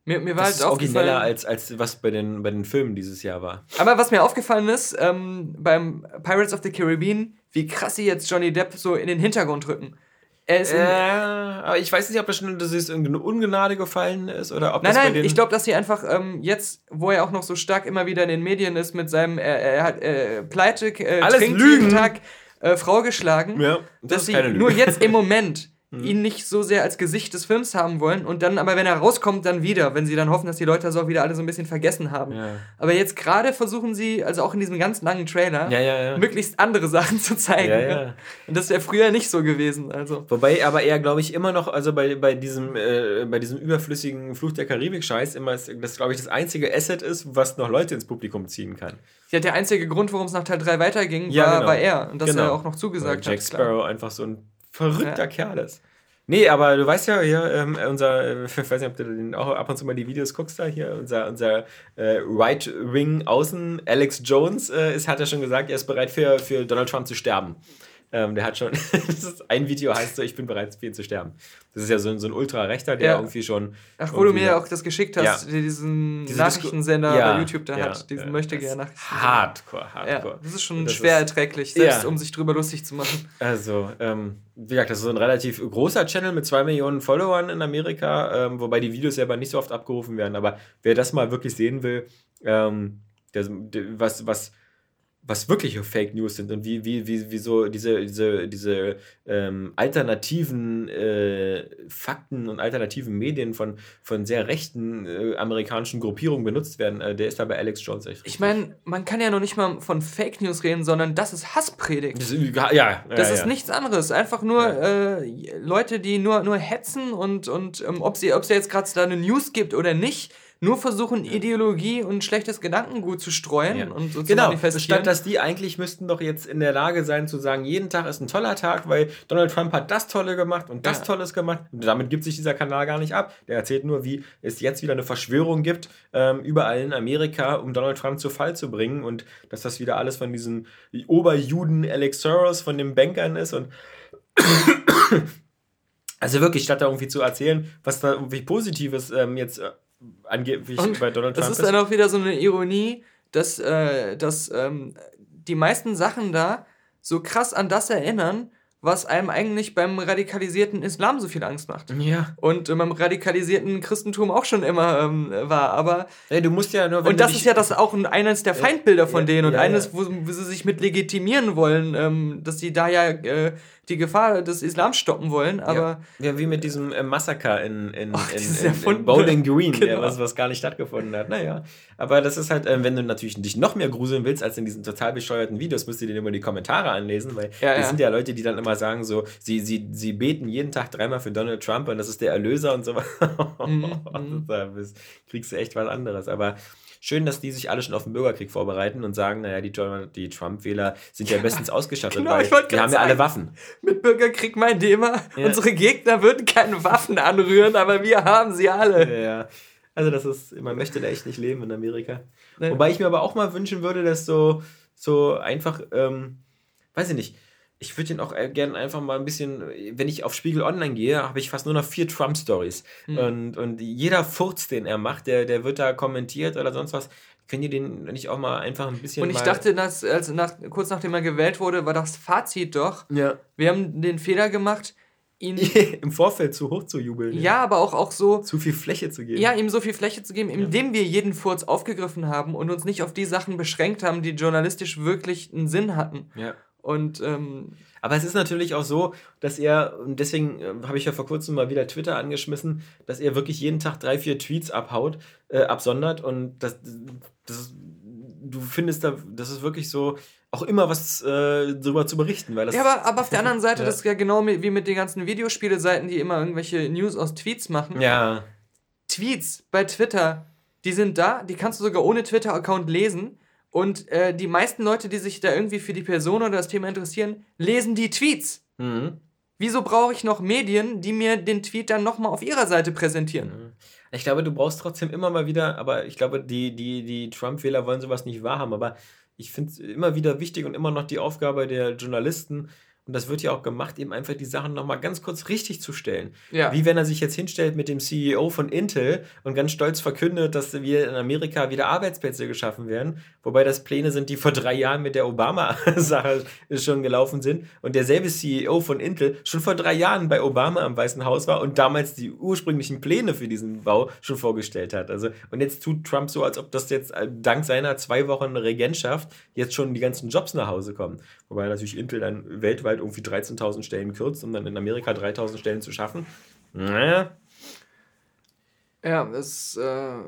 mir, mir war das halt ist origineller als, als was bei den, bei den Filmen dieses Jahr war. Aber was mir aufgefallen ist, ähm, beim Pirates of the Caribbean, wie krass sie jetzt Johnny Depp so in den Hintergrund rücken. Er ist äh, aber ich weiß nicht, ob das schon dass es irgendeine Ungnade gefallen ist oder ob nein, das nein, Nein, ich glaube, dass sie einfach ähm, jetzt, wo er auch noch so stark immer wieder in den Medien ist mit seinem, er, hat äh, Pleite, äh, Alles Lügen. Tag äh, Frau geschlagen, ja, das dass sie nur jetzt im Moment mhm. ihn nicht so sehr als Gesicht des Films haben wollen und dann aber, wenn er rauskommt, dann wieder, wenn sie dann hoffen, dass die Leute das auch wieder alle so ein bisschen vergessen haben. Ja. Aber jetzt gerade versuchen sie, also auch in diesem ganz langen Trailer, ja, ja, möglichst andere Sachen zu zeigen. Ne? Und das wäre früher nicht so gewesen. Also. Wobei aber er, glaube ich, immer noch, also bei, bei, diesem, äh, bei diesem überflüssigen Fluch der Karibik-Scheiß, immer das, glaube ich, das einzige Asset ist, was noch Leute ins Publikum ziehen kann. Ja, der einzige Grund, warum es nach Teil 3 weiterging, war, genau. war er. Und dass genau. er auch noch zugesagt Jack hat. Jack Sparrow einfach so ein verrückter ja. Kerl ist. Nee, aber du weißt ja, hier, ähm, unser, ich weiß nicht, ob du auch ab und zu mal die Videos guckst da hier, unser, unser äh, Right-Wing-Außen, Alex Jones, äh, ist, hat ja schon gesagt, er ist bereit für, für Donald Trump zu sterben. Ähm, der hat schon, ein Video heißt so, ich bin bereit für ihn zu sterben. Das ist ja so, so ein Ultra-Rechter, der ja. irgendwie schon. Ach, wo du mir auch das geschickt hast, ja. diesen Diese Nachrichtensender ja, bei YouTube da hat, diesen möchte gerne Nachrichten. Hardcore, hardcore. das ist schon das schwer ist, erträglich, selbst um sich drüber lustig zu machen. Also, ähm, wie gesagt, das ist so ein relativ großer Channel mit zwei Millionen Followern in Amerika, ähm, wobei die Videos selber nicht so oft abgerufen werden. Aber wer das mal wirklich sehen will, ähm, der, was, was was wirkliche Fake News sind und wie, wie, wie, wie so diese, diese, diese ähm, alternativen äh, Fakten und alternativen Medien von, von sehr rechten äh, amerikanischen Gruppierungen benutzt werden, äh, der ist da bei Alex Jones echt. Ich meine, man kann ja noch nicht mal von Fake News reden, sondern das ist Hasspredigt. Das, ja, ja, das ist ja. nichts anderes. Einfach nur ja. Äh, Leute, die nur, nur hetzen und, und ähm, ob es jetzt gerade da eine News gibt oder nicht nur versuchen, Ideologie und schlechtes Gedankengut zu streuen ja. und so genau. zu manifestieren. Statt dass die eigentlich müssten doch jetzt in der Lage sein zu sagen, jeden Tag ist ein toller Tag, weil Donald Trump hat das Tolle gemacht und das ja. Tolles gemacht. Und damit gibt sich dieser Kanal gar nicht ab. Der erzählt nur, wie es jetzt wieder eine Verschwörung gibt, ähm, überall in Amerika, um Donald Trump zu Fall zu bringen und dass das wieder alles von diesen Oberjuden Alex Soros, von den Bankern ist und also wirklich, statt da irgendwie zu erzählen, was da irgendwie Positives ähm, jetzt äh, angeblich und bei Donald Trump. Das ist dann auch wieder so eine Ironie, dass, äh, dass ähm, die meisten Sachen da so krass an das erinnern, was einem eigentlich beim radikalisierten Islam so viel Angst macht. Ja. Und äh, beim radikalisierten Christentum auch schon immer ähm, war. Aber. Ja, du musst ja nur. und das ist ja das auch eines der Feindbilder von ja, denen und ja, eines, wo, wo, sie sich mit legitimieren wollen, ähm, dass sie da ja äh, die Gefahr des Islams stoppen wollen, aber. Ja, wie mit diesem äh, Massaker in, in, oh, in, in, in Bowling Green, genau. was, was gar nicht stattgefunden hat. Naja. Aber das ist halt, äh, wenn du natürlich dich noch mehr gruseln willst als in diesen total bescheuerten Videos, musst du dir immer die Kommentare anlesen, weil ja, das sind ja Leute, die dann immer sagen, so, sie, sie, sie beten jeden Tag dreimal für Donald Trump und das ist der Erlöser und so. Mhm. mhm. da kriegst du echt was anderes. Aber Schön, dass die sich alle schon auf den Bürgerkrieg vorbereiten und sagen, naja, die, die Trump-Wähler sind ja bestens ausgestattet, genau, weil die haben ja alle Waffen. Mit Bürgerkrieg meint ihr immer, ja. unsere Gegner würden keine Waffen anrühren, aber wir haben sie alle. Ja. Also das ist, man möchte da echt nicht leben in Amerika. Nee. Wobei ich mir aber auch mal wünschen würde, dass so, so einfach, ähm, weiß ich nicht, ich würde ihn auch äh, gerne einfach mal ein bisschen, wenn ich auf Spiegel Online gehe, habe ich fast nur noch vier Trump-Stories. Mhm. Und, und jeder Furz, den er macht, der, der wird da kommentiert oder sonst was. Könnt ihr den nicht auch mal einfach ein bisschen. Und ich dachte, dass, also nach, kurz nachdem er gewählt wurde, war das Fazit doch. Ja. Wir haben den Fehler gemacht, ihn. Im Vorfeld zu hoch zu jubeln. Ja, ja, aber auch, auch so. Zu viel Fläche zu geben. Ja, ihm so viel Fläche zu geben, indem ja. wir jeden Furz aufgegriffen haben und uns nicht auf die Sachen beschränkt haben, die journalistisch wirklich einen Sinn hatten. Ja. Und ähm, aber es ist natürlich auch so, dass er, und deswegen äh, habe ich ja vor kurzem mal wieder Twitter angeschmissen, dass er wirklich jeden Tag drei, vier Tweets abhaut, äh, absondert und das, das, du findest da, das ist wirklich so, auch immer was äh, darüber zu berichten. Weil das ja, aber, aber auf der anderen Seite, ja. das ist ja genau wie mit den ganzen Videospiele-Seiten, die immer irgendwelche News aus Tweets machen. Ja. Tweets bei Twitter, die sind da, die kannst du sogar ohne Twitter-Account lesen und äh, die meisten Leute, die sich da irgendwie für die Person oder das Thema interessieren, lesen die Tweets. Mhm. Wieso brauche ich noch Medien, die mir den Tweet dann nochmal auf ihrer Seite präsentieren? Mhm. Ich glaube, du brauchst trotzdem immer mal wieder, aber ich glaube, die, die, die Trump-Wähler wollen sowas nicht wahrhaben, aber ich finde es immer wieder wichtig und immer noch die Aufgabe der Journalisten, und das wird ja auch gemacht, eben einfach die Sachen nochmal ganz kurz richtig zu stellen. Ja. Wie wenn er sich jetzt hinstellt mit dem CEO von Intel und ganz stolz verkündet, dass wir in Amerika wieder Arbeitsplätze geschaffen werden, wobei das Pläne sind, die vor drei Jahren mit der Obama-Sache schon gelaufen sind und derselbe CEO von Intel schon vor drei Jahren bei Obama am Weißen Haus war und damals die ursprünglichen Pläne für diesen Bau schon vorgestellt hat. Also, und jetzt tut Trump so, als ob das jetzt äh, dank seiner zwei Wochen Regentschaft jetzt schon die ganzen Jobs nach Hause kommen. Wobei natürlich Intel dann weltweit irgendwie 13.000 Stellen kürzt, um dann in Amerika 3.000 Stellen zu schaffen. Naja. Ja, das. Äh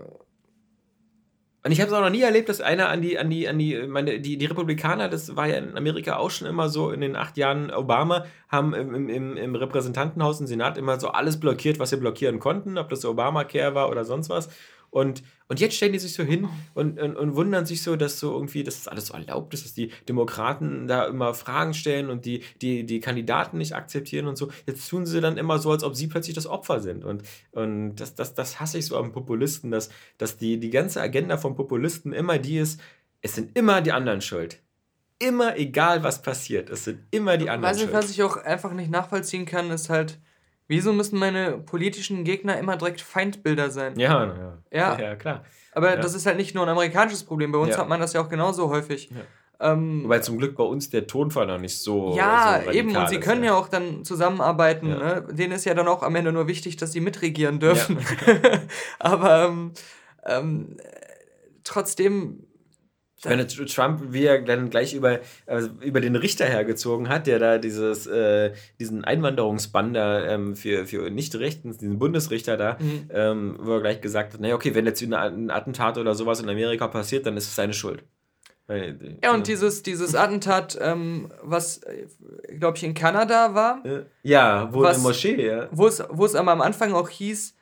und ich habe es auch noch nie erlebt, dass einer an die, an die, an die, meine, die, die Republikaner, das war ja in Amerika auch schon immer so, in den acht Jahren Obama, haben im, im, im Repräsentantenhaus und Senat immer so alles blockiert, was sie blockieren konnten, ob das Obamacare war oder sonst was. Und, und jetzt stellen die sich so hin und, und, und wundern sich so, dass so irgendwie, dass das alles so erlaubt ist, dass die Demokraten da immer Fragen stellen und die, die, die Kandidaten nicht akzeptieren und so. Jetzt tun sie dann immer so, als ob sie plötzlich das Opfer sind. Und, und das, das, das hasse ich so am Populisten, dass, dass die, die ganze Agenda von Populisten immer die ist, es sind immer die anderen schuld immer egal, was passiert. Es sind immer die anderen. Weißt du, was ich auch einfach nicht nachvollziehen kann, ist halt, Wieso müssen meine politischen Gegner immer direkt Feindbilder sein? Ja, ja. Ja, ja klar. Aber ja. das ist halt nicht nur ein amerikanisches Problem. Bei uns ja. hat man das ja auch genauso häufig. Ähm, Weil zum Glück bei uns der Tonfall noch nicht so. Ja, so eben. Und sie können ja. auch dann zusammenarbeiten. Ne? Denen ist ja dann auch am Ende nur wichtig, dass sie mitregieren dürfen. Aber ähm, ähm, trotzdem wenn Trump, wie er dann gleich über, also über den Richter hergezogen hat, der da dieses, äh, diesen Einwanderungsbann da ähm, für, für Nicht-Rechtens, diesen Bundesrichter da, mhm. ähm, wo er gleich gesagt hat, naja, okay, wenn jetzt ein Attentat oder sowas in Amerika passiert, dann ist es seine Schuld. Weil, ja, und dieses, dieses Attentat, ähm, was, äh, glaube ich, in Kanada war. Äh, ja, wo was, eine Moschee, ja. Wo es, wo es aber am Anfang auch hieß,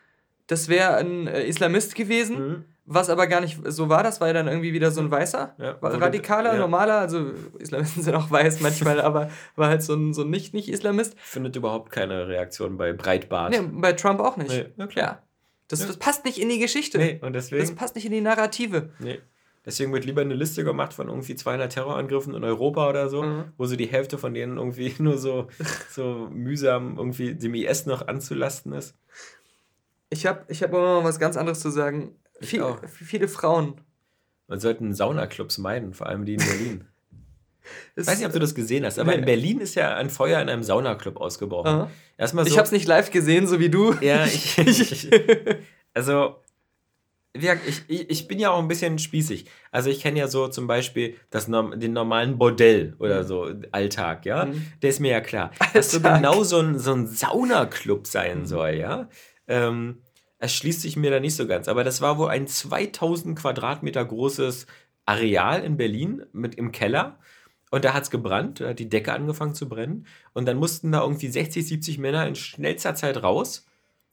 das wäre ein äh, Islamist gewesen. Mhm was aber gar nicht so war, das war ja dann irgendwie wieder so ein weißer, ja, radikaler, ja. normaler, also Islamisten sind auch weiß manchmal, aber war halt so ein, so ein Nicht-Nicht-Islamist. Findet überhaupt keine Reaktion bei Breitbart. Nee, bei Trump auch nicht. Nee, ja, klar. Das, das, passt nicht in die Geschichte. Nee, und deswegen. Das passt nicht in die Narrative. Nee. Deswegen wird lieber eine Liste gemacht von irgendwie 200 Terrorangriffen in Europa oder so, mhm. wo so die Hälfte von denen irgendwie nur so, so mühsam irgendwie dem IS noch anzulasten ist. Ich habe ich hab aber mal was ganz anderes zu sagen. Viel, viele Frauen. Man sollte Saunaclubs meiden, vor allem die in Berlin. Ich weiß nicht, ob du das gesehen hast, aber in Berlin ist ja ein Feuer in einem Saunaclub ausgebrochen. Aha. Erstmal so, ich habe es nicht live gesehen, so wie du. Ja, ich, ich also ich, ich, ich bin ja auch ein bisschen spießig. Also ich kenne ja so zum Beispiel das, den normalen Bordell oder mhm. so Alltag, ja. Mhm. Der ist mir ja klar. Alltag. Dass so genau so ein, so ein Saunaclub sein mhm. soll, ja. Ähm, es schließt sich mir da nicht so ganz. Aber das war wohl ein 2000 Quadratmeter großes Areal in Berlin mit im Keller. Und da hat es gebrannt, da hat die Decke angefangen zu brennen. Und dann mussten da irgendwie 60, 70 Männer in schnellster Zeit raus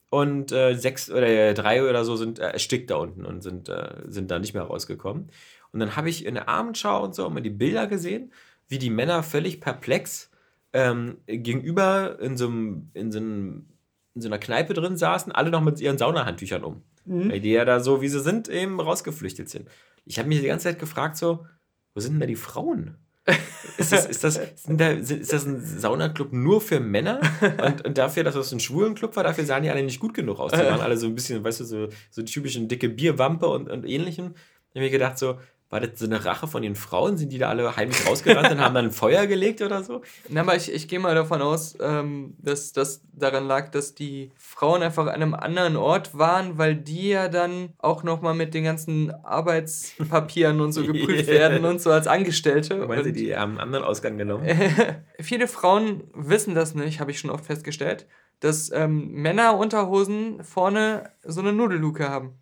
und äh, sechs oder äh, drei oder so sind äh, erstickt da unten und sind, äh, sind da nicht mehr rausgekommen. Und dann habe ich in der Abendschau und so immer die Bilder gesehen, wie die Männer völlig perplex ähm, gegenüber in, so einem, in so einer Kneipe drin saßen, alle noch mit ihren Saunahandtüchern um. Mhm. Weil die ja da so, wie sie sind, eben rausgeflüchtet sind. Ich habe mich die ganze Zeit gefragt, so, wo sind denn da die Frauen? Ist das, ist, das, da, ist das ein Saunaclub nur für Männer? Und, und dafür, dass das ein schwulen Club war, dafür sahen die alle nicht gut genug aus. Die waren alle so ein bisschen, weißt du, so, so typischen dicke Bierwampe und, und ähnlichem. Da habe ich mir gedacht, so, war das so eine Rache von den Frauen? Sind die da alle heimlich rausgerannt und haben dann ein Feuer gelegt oder so? Na, aber ich, ich gehe mal davon aus, ähm, dass das daran lag, dass die Frauen einfach an einem anderen Ort waren, weil die ja dann auch nochmal mit den ganzen Arbeitspapieren und so geprüft werden und so als Angestellte. Weil sie die haben einen anderen Ausgang genommen. viele Frauen wissen das nicht, habe ich schon oft festgestellt, dass ähm, Männerunterhosen vorne so eine Nudelluke haben.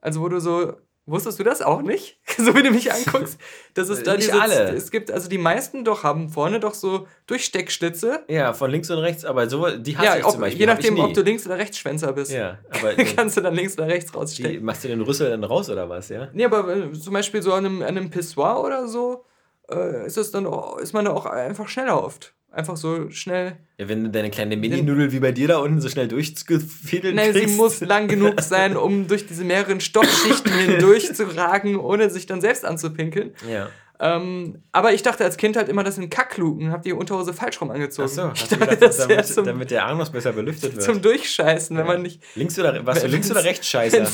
Also wo du so Wusstest du das auch nicht? so wie du mich anguckst. Das ist da nicht diese, alle. Es gibt, also die meisten doch haben vorne doch so Durchsteckschlitze. Ja, von links und rechts, aber so, die hasse ja, ich ob, zum Beispiel. Je nachdem, ob du links oder rechts Schwänzer bist. Ja, aber. kannst du dann links oder rechts rausstecken. machst du den Rüssel dann raus oder was, ja? Nee, aber äh, zum Beispiel so an einem, an einem Pissoir oder so, äh, ist, das dann auch, ist man da auch einfach schneller oft. Einfach so schnell. Ja, wenn du deine kleine Mini-Nudel wie bei dir da unten so schnell durchgefädelt Nein, kriegst. sie muss lang genug sein, um durch diese mehreren Stoffschichten hindurch zu ragen, ohne sich dann selbst anzupinkeln. Ja. Ähm, aber ich dachte als Kind halt immer, das sind Kackluken. Hab die Unterhose falsch rum angezogen. Ach so, ich dachte, gedacht, das damit, zum, damit der Anus besser belüftet wird. Zum Durchscheißen, wenn ja. man nicht. Links oder warst du links oder rechts Scheißer?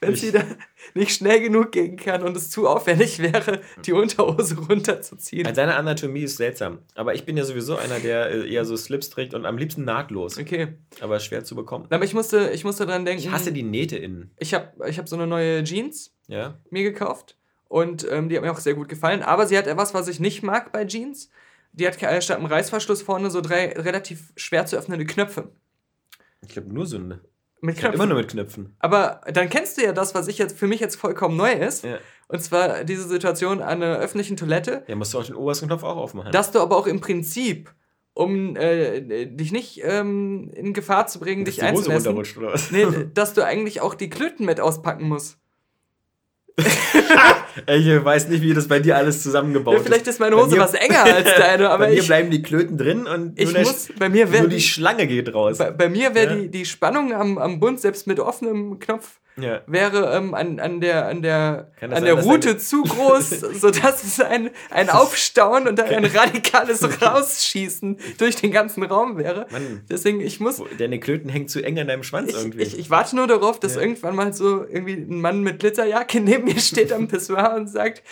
Wenn sie da nicht schnell genug gehen kann und es zu aufwendig wäre, die Unterhose runterzuziehen. Also deine Anatomie ist seltsam. Aber ich bin ja sowieso einer, der äh, eher so Slips trägt und am liebsten nahtlos. Okay. Aber schwer zu bekommen. Aber ich musste, ich musste dran denken. Ich hasse die Nähte innen. Ich habe ich hab so eine neue Jeans ja. mir gekauft. Und ähm, die hat mir auch sehr gut gefallen. Aber sie hat etwas, was ich nicht mag bei Jeans. Die hat statt einem Reißverschluss vorne so drei relativ schwer zu öffnende Knöpfe. Ich glaube nur eine. Mit Knöpfen. Immer nur mit Knöpfen. Aber dann kennst du ja das, was ich jetzt für mich jetzt vollkommen neu ist. Ja. Und zwar diese Situation an einer öffentlichen Toilette. Ja, musst du auch den obersten Knopf auch aufmachen. Dass du aber auch im Prinzip, um äh, dich nicht ähm, in Gefahr zu bringen, dass dich was? Nee, dass du eigentlich auch die Klöten mit auspacken musst. ich weiß nicht, wie das bei dir alles zusammengebaut ja, vielleicht ist. Vielleicht ist meine Hose mir, was enger als deine, aber bei mir bleiben die Klöten drin und ich muss, bei mir nur die Schlange geht raus. Bei, bei mir wäre ja. die, die Spannung am, am Bund, selbst mit offenem Knopf, ja. wäre ähm, an, an der, an der, an sein, der Route zu groß, sodass es ein, ein Aufstauen und dann ein radikales Rausschießen durch den ganzen Raum wäre. Mann, Deswegen, ich muss. Deine Klöten hängt zu eng an deinem Schwanz ich, irgendwie. Ich, ich, warte nur darauf, dass ja. irgendwann mal so irgendwie ein Mann mit Glitzerjacke neben mir steht am Pissoir und sagt,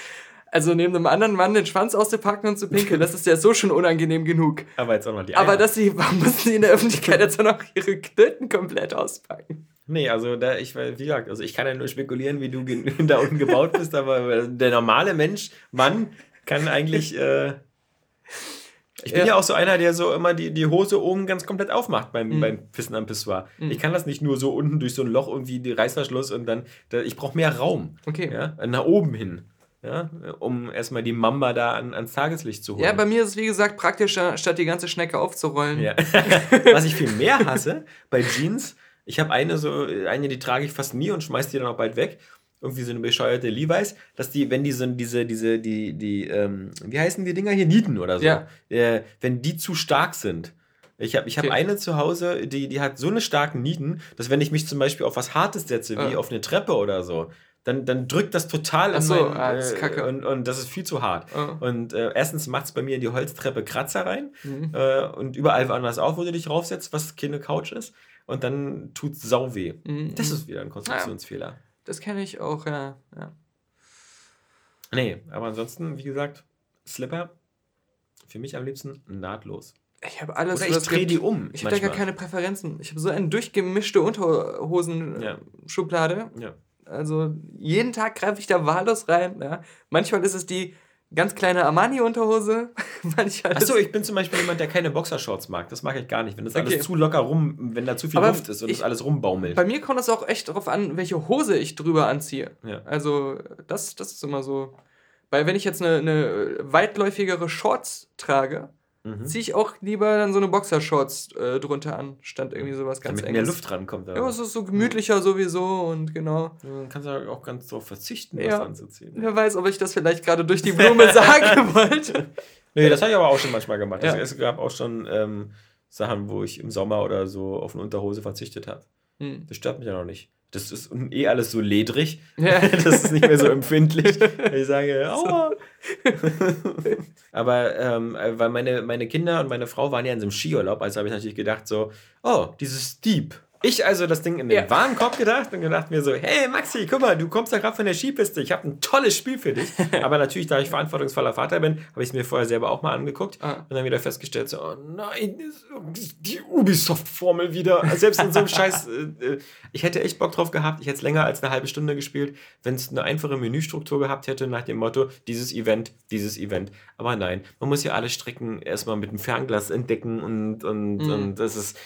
also neben einem anderen Mann den Schwanz auszupacken und zu pinkeln, das ist ja so schon unangenehm genug. Aber jetzt auch noch die Eier. Aber dass sie, warum müssen sie in der Öffentlichkeit jetzt auch noch ihre Klöten komplett auspacken? Nee, also da, ich, wie gesagt, also ich kann ja nur spekulieren, wie du da unten gebaut bist, aber der normale Mensch, Mann, kann eigentlich. Äh, ich bin ja. ja. auch so einer, der so immer die, die Hose oben ganz komplett aufmacht beim, mhm. beim Pissen am Pissoir. Mhm. Ich kann das nicht nur so unten durch so ein Loch irgendwie die Reißverschluss und dann. Da, ich brauche mehr Raum. Okay. Ja, nach oben hin. Ja, um erstmal die Mamba da an, ans Tageslicht zu holen. Ja, bei mir ist es wie gesagt praktischer, statt die ganze Schnecke aufzurollen. Ja. Was ich viel mehr hasse bei Jeans, ich habe eine so, eine, die trage ich fast nie und schmeiß die dann auch bald weg. Irgendwie so eine bescheuerte Levi's, dass die, wenn die so diese, diese, die, die, ähm, wie heißen die Dinger hier? Nieten oder so. Ja. Äh, wenn die zu stark sind. Ich habe ich hab okay. eine zu Hause, die, die hat so eine starken Nieten, dass wenn ich mich zum Beispiel auf was Hartes setze, wie ah. auf eine Treppe oder so, dann, dann drückt das total Ach so, in mein, ah, das ist Kacke. Und, und das ist viel zu hart. Oh. Und äh, erstens macht es bei mir in die Holztreppe Kratzer rein mhm. äh, und überall woanders auch, wo du dich raufsetzt, was keine Couch ist und dann tut es sau weh. Mhm. Das ist wieder ein Konstruktionsfehler. Ja, das kenne ich auch, ja. ja. Nee, aber ansonsten, wie gesagt, Slipper, für mich am liebsten nahtlos. Ich habe alles. Oder ich drehe die um. Ich habe da gar keine Präferenzen. Ich habe so eine durchgemischte Unterhosen-Schublade. Ja. ja. Also jeden Tag greife ich da wahllos rein. Ja. Manchmal ist es die ganz kleine Armani-Unterhose. Achso, ich bin zum Beispiel jemand, der keine Boxershorts mag. Das mag ich gar nicht. Wenn das okay. alles zu locker rum, wenn da zu viel Aber Luft ist und ich, das alles rumbaumelt. Bei mir kommt es auch echt darauf an, welche Hose ich drüber anziehe. Ja. Also, das, das ist immer so. Weil wenn ich jetzt eine, eine weitläufigere Shorts trage, mhm. ziehe ich auch lieber dann so eine Boxershorts äh, drunter an, stand irgendwie sowas ganz Damit mehr Luft rankommt. Ja, es ist so gemütlicher sowieso und genau. Ja, kannst du auch ganz darauf verzichten, ja. was anzuziehen. Wer weiß, ob ich das vielleicht gerade durch die Blume sagen wollte. Nee, das habe ich aber auch schon manchmal gemacht. Ja. Es gab auch schon ähm, Sachen, wo ich im Sommer oder so auf eine Unterhose verzichtet habe. Hm. Das stört mich ja noch nicht das ist eh alles so ledrig. Ja. Das ist nicht mehr so empfindlich. Ich sage, aua. Aber ähm, weil meine, meine Kinder und meine Frau waren ja in so einem Skiurlaub, also habe ich natürlich gedacht so, oh, dieses Dieb, ich also das Ding in den ja. Warenkorb gedacht und gedacht mir so, hey Maxi, guck mal, du kommst da gerade von der Skipiste, ich habe ein tolles Spiel für dich. Aber natürlich, da ich verantwortungsvoller Vater bin, habe ich es mir vorher selber auch mal angeguckt ah. und dann wieder festgestellt, so, oh nein, die Ubisoft-Formel wieder. Selbst in so einem Scheiß, äh, äh, ich hätte echt Bock drauf gehabt, ich hätte es länger als eine halbe Stunde gespielt, wenn es eine einfache Menüstruktur gehabt hätte, nach dem Motto, dieses Event, dieses Event. Aber nein, man muss ja alle Strecken erstmal mit dem Fernglas entdecken und, und, mhm. und das ist,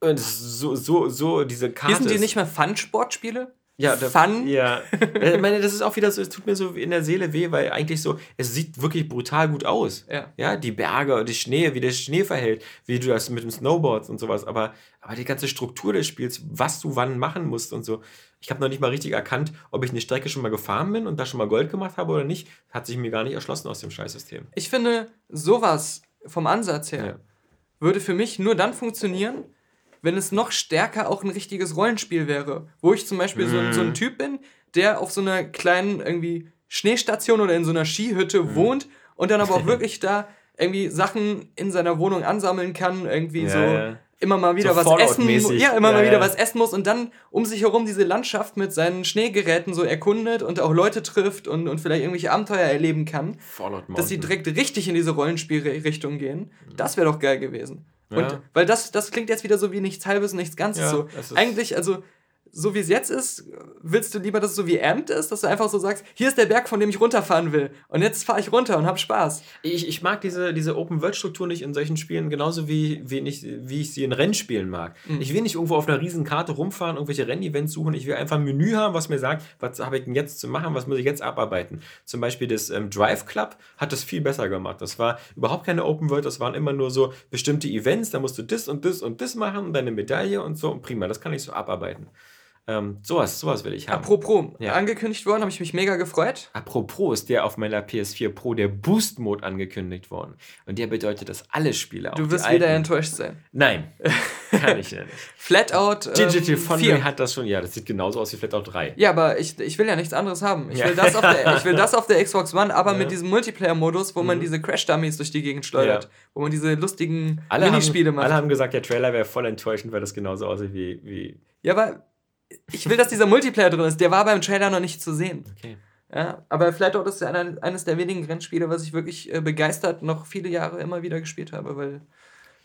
und so, so, so, diese Karte. Sind die nicht mehr Fun-Sportspiele? Ja, der, Fun. Ja. ich meine, das ist auch wieder so, es tut mir so in der Seele weh, weil eigentlich so, es sieht wirklich brutal gut aus. Ja. Ja, die Berge die Schnee, wie der Schnee verhält, wie du das mit dem Snowboards und sowas, aber, aber die ganze Struktur des Spiels, was du wann machen musst und so. Ich habe noch nicht mal richtig erkannt, ob ich eine Strecke schon mal gefahren bin und da schon mal Gold gemacht habe oder nicht. Hat sich mir gar nicht erschlossen aus dem Scheißsystem. Ich finde, sowas vom Ansatz her ja. würde für mich nur dann funktionieren, wenn es noch stärker auch ein richtiges Rollenspiel wäre. Wo ich zum Beispiel mm. so, so, ein mhm. Typ bin, der auf so einer kleinen irgendwie Schneestation oder in so einer Skihütte mm. wohnt und dann aber auch wirklich da irgendwie Sachen in seiner Wohnung ansammeln kann, irgendwie ja, so ja. immer mal wieder so was essen muss. Ja, immer ja, mal wieder was essen muss und dann um sich herum diese Landschaft mit seinen Schneegeräten so erkundet und auch Leute trifft und, und vielleicht irgendwelche Abenteuer erleben kann. Dass sie direkt richtig in diese Rollenspielrichtung gehen. Das wäre doch geil gewesen. Und, weil das, das klingt jetzt wieder so wie nichts Halbes und nichts Ganzes. Ja, so. Eigentlich, also so wie es jetzt ist, willst du lieber, dass es so wie Amt ist, dass du einfach so sagst, hier ist der Berg, von dem ich runterfahren will. Und jetzt fahre ich runter und hab Spaß. Ich, ich mag diese, diese Open-World-Struktur nicht in solchen Spielen, genauso wie, wie, nicht, wie ich sie in Rennspielen mag. Mhm. Ich will nicht irgendwo auf einer riesen Karte rumfahren, irgendwelche Rennevents suchen. Ich will einfach ein Menü haben, was mir sagt, was habe ich denn jetzt zu machen, was muss ich jetzt abarbeiten. Zum Beispiel das ähm, Drive Club hat das viel besser gemacht. Das war überhaupt keine Open-World, das waren immer nur so bestimmte Events, da musst du das und das und das machen und deine Medaille und so. Und prima, das kann ich so abarbeiten. Ähm, sowas, sowas will ich haben. Apropos, ja. angekündigt worden, habe ich mich mega gefreut. Apropos ist der auf meiner PS4 Pro der Boost Mode angekündigt worden. Und der bedeutet, dass alle Spiele Du wirst wieder enttäuscht sein. Nein, kann ich nicht. Flatout. Ähm, Digital Foundry hat das schon, ja, das sieht genauso aus wie Flatout 3. Ja, aber ich, ich will ja nichts anderes haben. Ich, ja. will, das auf der, ich will das auf der Xbox One, aber ja. mit diesem Multiplayer-Modus, wo mhm. man diese Crash-Dummies durch die Gegend schleudert. Wo man diese lustigen alle Minispiele haben, macht. Alle haben gesagt, der Trailer wäre voll enttäuschend, weil das genauso aussieht wie. wie ja, aber ich will, dass dieser Multiplayer drin ist. Der war beim Trailer noch nicht zu sehen. Okay. Ja, aber Flatout ist ja eines der wenigen Rennspiele, was ich wirklich äh, begeistert noch viele Jahre immer wieder gespielt habe, weil.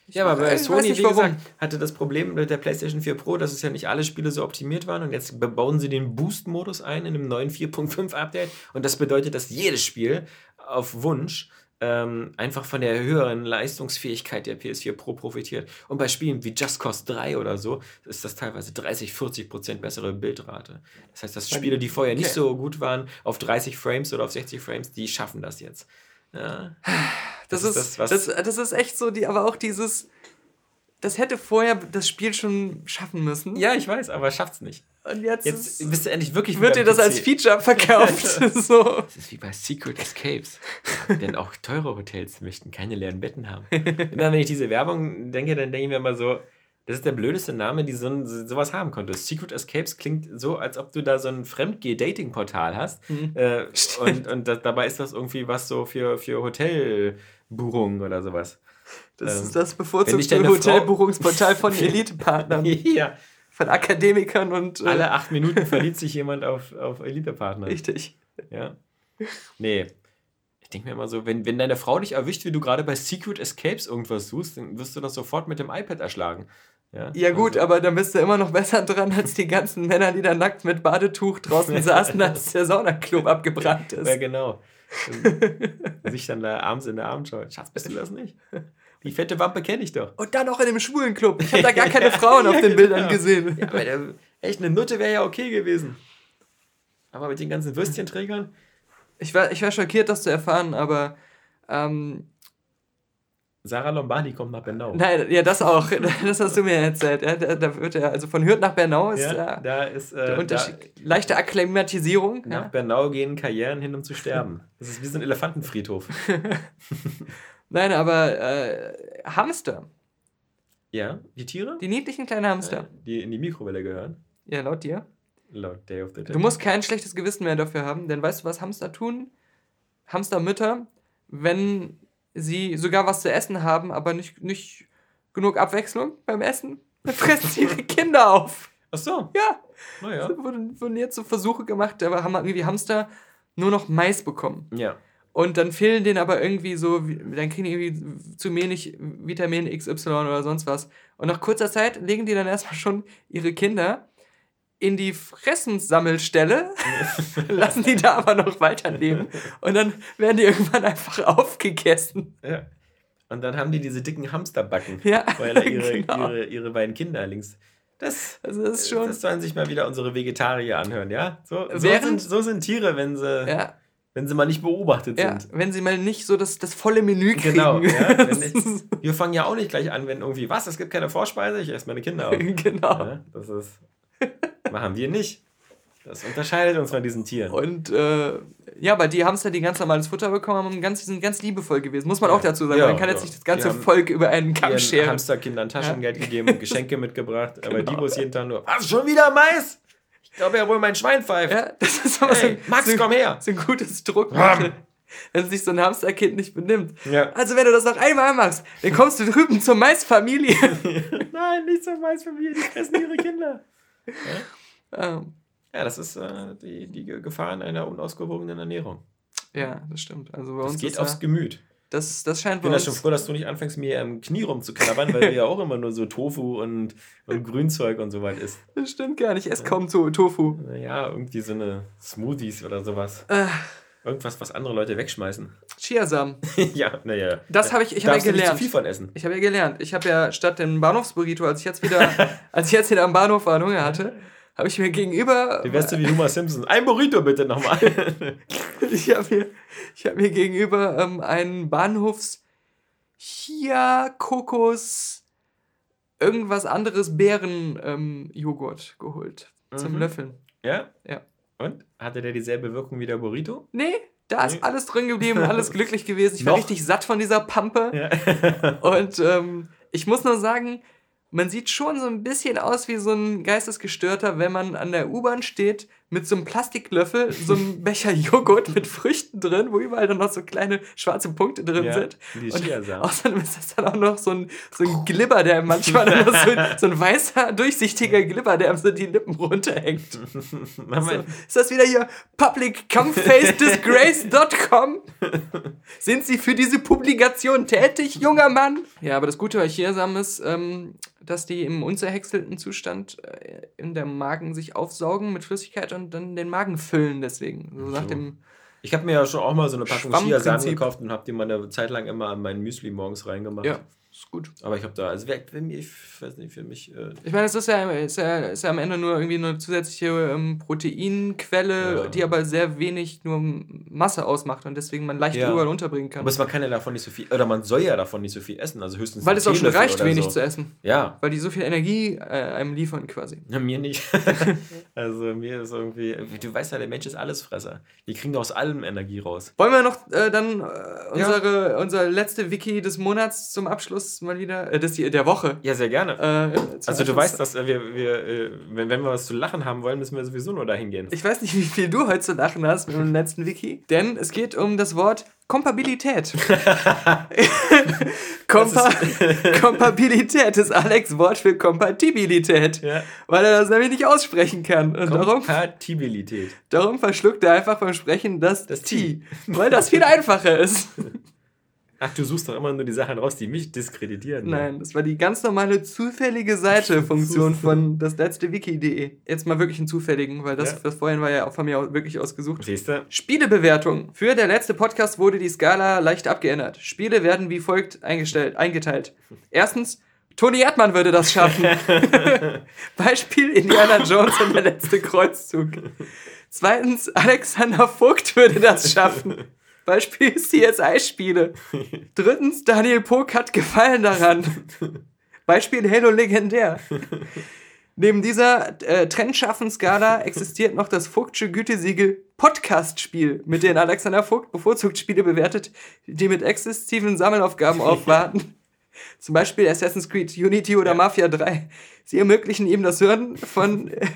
Ja, aber bei Sony, nicht, wie warum. gesagt, hatte das Problem mit der PlayStation 4 Pro, dass es ja nicht alle Spiele so optimiert waren und jetzt bauen sie den Boost-Modus ein in dem neuen 4.5 Update und das bedeutet, dass jedes Spiel auf Wunsch ähm, einfach von der höheren Leistungsfähigkeit der PS4 Pro profitiert. Und bei Spielen wie Just Cause 3 oder so ist das teilweise 30, 40 Prozent bessere Bildrate. Das heißt, dass Spiele, die vorher okay. nicht so gut waren, auf 30 Frames oder auf 60 Frames, die schaffen das jetzt. Ja. Das, das, ist, das, das, das, ist echt so, die, aber auch dieses, das hätte vorher das Spiel schon schaffen müssen. Ja, ich weiß, aber schafft's nicht. Und jetzt, jetzt bist du endlich wirklich Wird dir das als Feature verkauft? so. Das ist wie bei Secret Escapes. Denn auch teure Hotels möchten keine leeren Betten haben. Immer wenn ich diese Werbung denke, dann denke ich mir immer so, das ist der blödeste Name, die so, sowas haben konnte. Secret Escapes klingt so, als ob du da so ein Fremdgeh-Dating-Portal hast. Mhm. Äh, und und das, dabei ist das irgendwie was so für, für Hotelbuchungen oder sowas. Das ähm, ist das bevorzugte Hotelbuchungsportal von Elitepartnern. ja. Von Akademikern und. Äh Alle acht Minuten verliebt sich jemand auf, auf Elitepartner. Richtig. Ja. Nee. Ich denke mir immer so, wenn, wenn deine Frau dich erwischt, wie du gerade bei Secret Escapes irgendwas suchst, dann wirst du das sofort mit dem iPad erschlagen. Ja, ja gut, also. aber dann bist du immer noch besser dran als die ganzen Männer, die da nackt mit Badetuch draußen saßen, als der Saunaclub abgebrannt ist. Ja, genau. sich dann da abends in der Abendschau. Schatz, bist du das nicht? Die fette Wampe kenne ich doch. Und dann noch in dem schwulen Club. Ich habe da gar keine Frauen auf den Bildern genau. gesehen. Ja, aber der, echt, eine Nutte wäre ja okay gewesen. Aber mit den ganzen Würstchenträgern. Ich war, ich war schockiert, das zu erfahren, aber ähm, Sarah Lombardi kommt nach Bernau. Nein, ja, das auch. Das hast du mir erzählt. Ja, da, da, wird er, also von Hürth nach Bernau ist, ja, da ist äh, der Unterschied. Da, leichte Akklimatisierung. Nach ja. Bernau gehen Karrieren hin, um zu sterben. Das ist wie so ein Elefantenfriedhof. Nein, aber äh, Hamster. Ja, die Tiere? Die niedlichen kleinen Hamster. Die in die Mikrowelle gehören. Ja, laut dir. Laut Day of the Dead. Du musst kein schlechtes Gewissen mehr dafür haben, denn weißt du, was Hamster tun? Hamstermütter, wenn sie sogar was zu essen haben, aber nicht, nicht genug Abwechslung beim Essen, dann fressen sie ihre Kinder auf. Ach so. Ja. Naja. Es wurden, wurden jetzt so Versuche gemacht, aber haben irgendwie Hamster nur noch Mais bekommen. Ja. Und dann fehlen denen aber irgendwie so, dann kriegen die irgendwie zu wenig Vitamin XY oder sonst was. Und nach kurzer Zeit legen die dann erstmal schon ihre Kinder in die Fressenssammelstelle, lassen die da aber noch weiterleben und dann werden die irgendwann einfach aufgegessen. Ja. Und dann haben die diese dicken Hamsterbacken, ja, weil ihre, genau. ihre, ihre beiden Kinder links. Das, also das ist schon. Das sollen sich mal wieder unsere Vegetarier anhören, ja? So, so, sind, so sind Tiere, wenn sie. Ja wenn sie mal nicht beobachtet ja, sind. Wenn sie mal nicht so das, das volle Menü kriegen. Genau. Ja, ich, wir fangen ja auch nicht gleich an, wenn irgendwie, was, es gibt keine Vorspeise, ich esse meine Kinder auf. genau. Ja, das ist. Machen wir nicht. Das unterscheidet uns von diesen Tieren. Und äh, ja, aber die Hamster, die ganz normales Futter bekommen haben, ganz, sind ganz liebevoll gewesen. Muss man auch dazu sagen. Ja, man kann jetzt nicht das ganze Volk über einen Kamm scheren. Hamsterkindern Taschengeld gegeben und Geschenke mitgebracht. Genau. Aber die muss jeden Tag nur, was, schon wieder Mais? Ich glaube ja wohl mein Schwein pfeift. Ja, das ist aber hey, so, Max, so, komm her. So ein gutes Druckmittel. wenn sich so ein Hamsterkind nicht benimmt. Ja. Also wenn du das noch einmal machst, dann kommst du drüben zur Maisfamilie. Nein, nicht zur Maisfamilie, die fressen ihre Kinder. Ja, ähm. ja das ist äh, die, die Gefahr in einer unausgewogenen Ernährung. Ja, das stimmt. Also bei das uns geht aufs Gemüt. Das, das scheint Ich bin ja schon froh, dass du nicht anfängst, mir am Knie rumzuknabbern, weil du ja auch immer nur so Tofu und, und Grünzeug und so weit isst. Das stimmt gar nicht. Ich esse kaum to Tofu. Ja, irgendwie so eine Smoothies oder sowas. Äh. Irgendwas, was andere Leute wegschmeißen. Chiasamen. ja, naja. Das habe ich, ich habe ja gelernt. Nicht zu viel von essen. Ich habe ja gelernt. Ich habe ja statt dem Bahnhofsburrito, als ich jetzt wieder, als ich jetzt wieder am Bahnhof war und Hunger hatte, habe ich mir gegenüber. Wie wärst du wie Homer Simpson? Ein Burrito bitte nochmal. ich habe mir, hab mir gegenüber ähm, einen Bahnhofs Chia Kokos irgendwas anderes Beeren-Joghurt ähm, geholt. Mhm. Zum Löffeln. Ja? Ja. Und? Hatte der dieselbe Wirkung wie der Burrito? Nee, da nee. ist alles drin geblieben, alles glücklich gewesen. Ich war richtig satt von dieser Pampe. Ja. Und ähm, ich muss nur sagen, man sieht schon so ein bisschen aus wie so ein Geistesgestörter, wenn man an der U-Bahn steht mit so einem Plastiklöffel, so einem Becher Joghurt mit Früchten drin, wo überall dann noch so kleine schwarze Punkte drin ja, sind. Und außerdem ist das dann auch noch so ein, so ein Glibber, der manchmal so, so, ein weißer, durchsichtiger Glibber, der so die Lippen runterhängt. so, ist das wieder hier publiccumfacedisgrace.com? Sind Sie für diese Publikation tätig, junger Mann? Ja, aber das Gute bei Chiasam ist, ähm, dass die im unzerhäckselten Zustand äh, in der Magen sich aufsaugen mit Flüssigkeit und dann den Magen füllen deswegen. So nach dem ich habe mir ja schon auch mal so eine Packung Chiasamen gekauft und habe die mal eine Zeit lang immer an meinen Müsli morgens reingemacht. Ja, ist gut. Aber ich habe da, also ich weiß nicht, für mich. Äh ich meine, es ist ja, ist, ja, ist ja am Ende nur irgendwie eine zusätzliche ähm, Proteinquelle, ja. die aber sehr wenig nur Masse ausmacht und deswegen man leicht ja. überall unterbringen kann. Aber man kann ja davon nicht so viel, oder man soll ja davon nicht so viel essen, also höchstens. Weil es auch schon reicht, wenig so. zu essen. Ja. Weil die so viel Energie äh, einem liefern quasi. Ja, mir nicht. also mir ist irgendwie, du weißt ja, der Mensch ist Allesfresser. Die kriegen doch aus allem Energie raus. Wollen wir noch äh, dann äh, unsere, unser letzte Wiki des Monats zum Abschluss Abschluss mal wieder, äh, die, der Woche. Ja, sehr gerne. Äh, also du weißt, dass äh, wir, wir äh, wenn, wenn wir was zu lachen haben wollen, müssen wir sowieso nur dahin gehen. Ich weiß nicht, wie viel du heute zu lachen hast mit dem letzten Wiki, denn es geht um das Wort Kompabilität. Kompa Kompabilität ist Alex Wort für Kompatibilität, ja. weil er das nämlich nicht aussprechen kann. Und Kompatibilität. Darum, darum verschluckt er einfach beim Sprechen das, das T, weil das viel einfacher ist. Ach, du suchst doch immer nur die Sachen raus, die mich diskreditieren. Ne? Nein, das war die ganz normale zufällige Seite-Funktion von das letzte Wiki.de. Jetzt mal wirklich einen zufälligen, weil das, ja. das vorhin war ja auch von mir wirklich ausgesucht. Siehst du? Spielebewertung. Für der letzte Podcast wurde die Skala leicht abgeändert. Spiele werden wie folgt eingestellt, eingeteilt. Erstens, Toni Erdmann würde das schaffen. Beispiel Indiana Jones und der letzte Kreuzzug. Zweitens, Alexander Vogt würde das schaffen. Beispiel CSI-Spiele. Drittens, Daniel Pog hat Gefallen daran. Beispiel Halo Legendär. Neben dieser äh, Trendschaffen-Skala existiert noch das Vogtsche Gütesiegel Podcast-Spiel, mit dem Alexander Vogt bevorzugt Spiele bewertet, die mit exzessiven Sammelaufgaben aufwarten. Zum Beispiel Assassin's Creed, Unity oder ja. Mafia 3. Sie ermöglichen ihm das Hören von äh,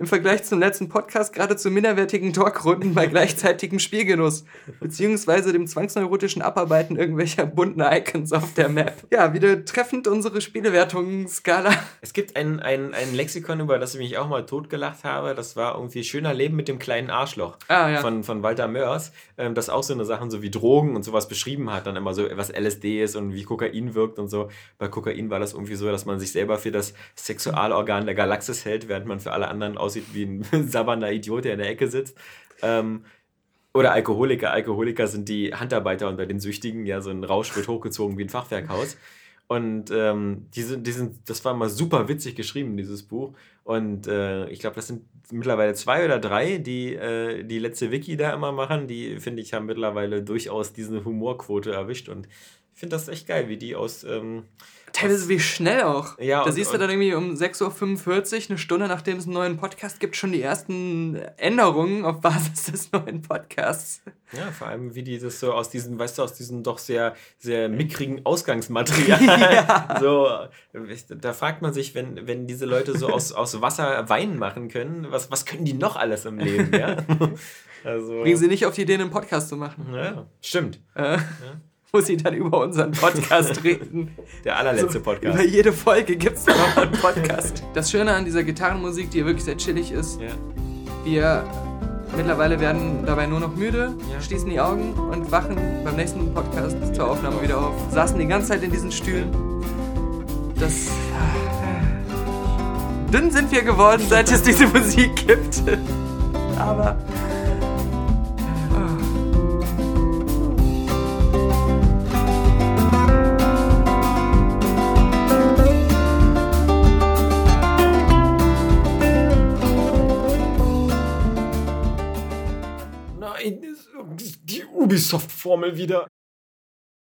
im Vergleich zum letzten Podcast geradezu minderwertigen Talkrunden bei gleichzeitigem Spielgenuss, beziehungsweise dem zwangsneurotischen Abarbeiten irgendwelcher bunten Icons auf der Map. Ja, wieder treffend unsere Spielewertungsskala. Es gibt ein, ein, ein Lexikon, über das ich mich auch mal totgelacht habe. Das war irgendwie Schöner Leben mit dem kleinen Arschloch ah, ja. von, von Walter Mörs, ähm, das auch so eine Sachen so wie Drogen und sowas beschrieben hat. Dann immer so, was LSD ist und wie Kokain wirkt und so. Bei Kokain war das irgendwie so, dass man sich selber für das Sexualorgan der Galaxis hält, während man für alle anderen aus aussieht wie ein sabbernder Idiot, der in der Ecke sitzt. Ähm, oder Alkoholiker. Alkoholiker sind die Handarbeiter und bei den Süchtigen, ja, so ein Rausch wird hochgezogen wie ein Fachwerkhaus. Und ähm, die sind, die sind, das war mal super witzig geschrieben, dieses Buch. Und äh, ich glaube, das sind mittlerweile zwei oder drei, die äh, die letzte Wiki da immer machen. Die, finde ich, haben mittlerweile durchaus diese Humorquote erwischt. Und finde das echt geil, wie die aus, ähm, Teilweise wie schnell auch. Ja, da und, siehst du dann irgendwie um 6.45 Uhr, eine Stunde nachdem es einen neuen Podcast gibt, schon die ersten Änderungen auf Basis des neuen Podcasts. Ja, vor allem wie die das so aus diesen, weißt du, aus diesem doch sehr, sehr mickrigen Ausgangsmaterial. ja. so, da fragt man sich, wenn, wenn diese Leute so aus, aus Wasser Wein machen können, was, was können die noch alles im Leben, ja? Also, Bringen sie nicht auf die Idee, einen Podcast zu machen. Ja, stimmt. Äh. Ja wo sie dann über unseren Podcast reden. Der allerletzte Podcast. Über jede Folge gibt es noch einen Podcast. Das Schöne an dieser Gitarrenmusik, die wirklich sehr chillig ist, ja. wir mittlerweile werden dabei nur noch müde, ja. schließen die Augen und wachen beim nächsten Podcast zur Aufnahme wieder auf. Saßen die ganze Zeit in diesen Stühlen. Das. Dünn sind wir geworden, seit es diese Musik gibt. Aber die Ubisoft-Formel wieder.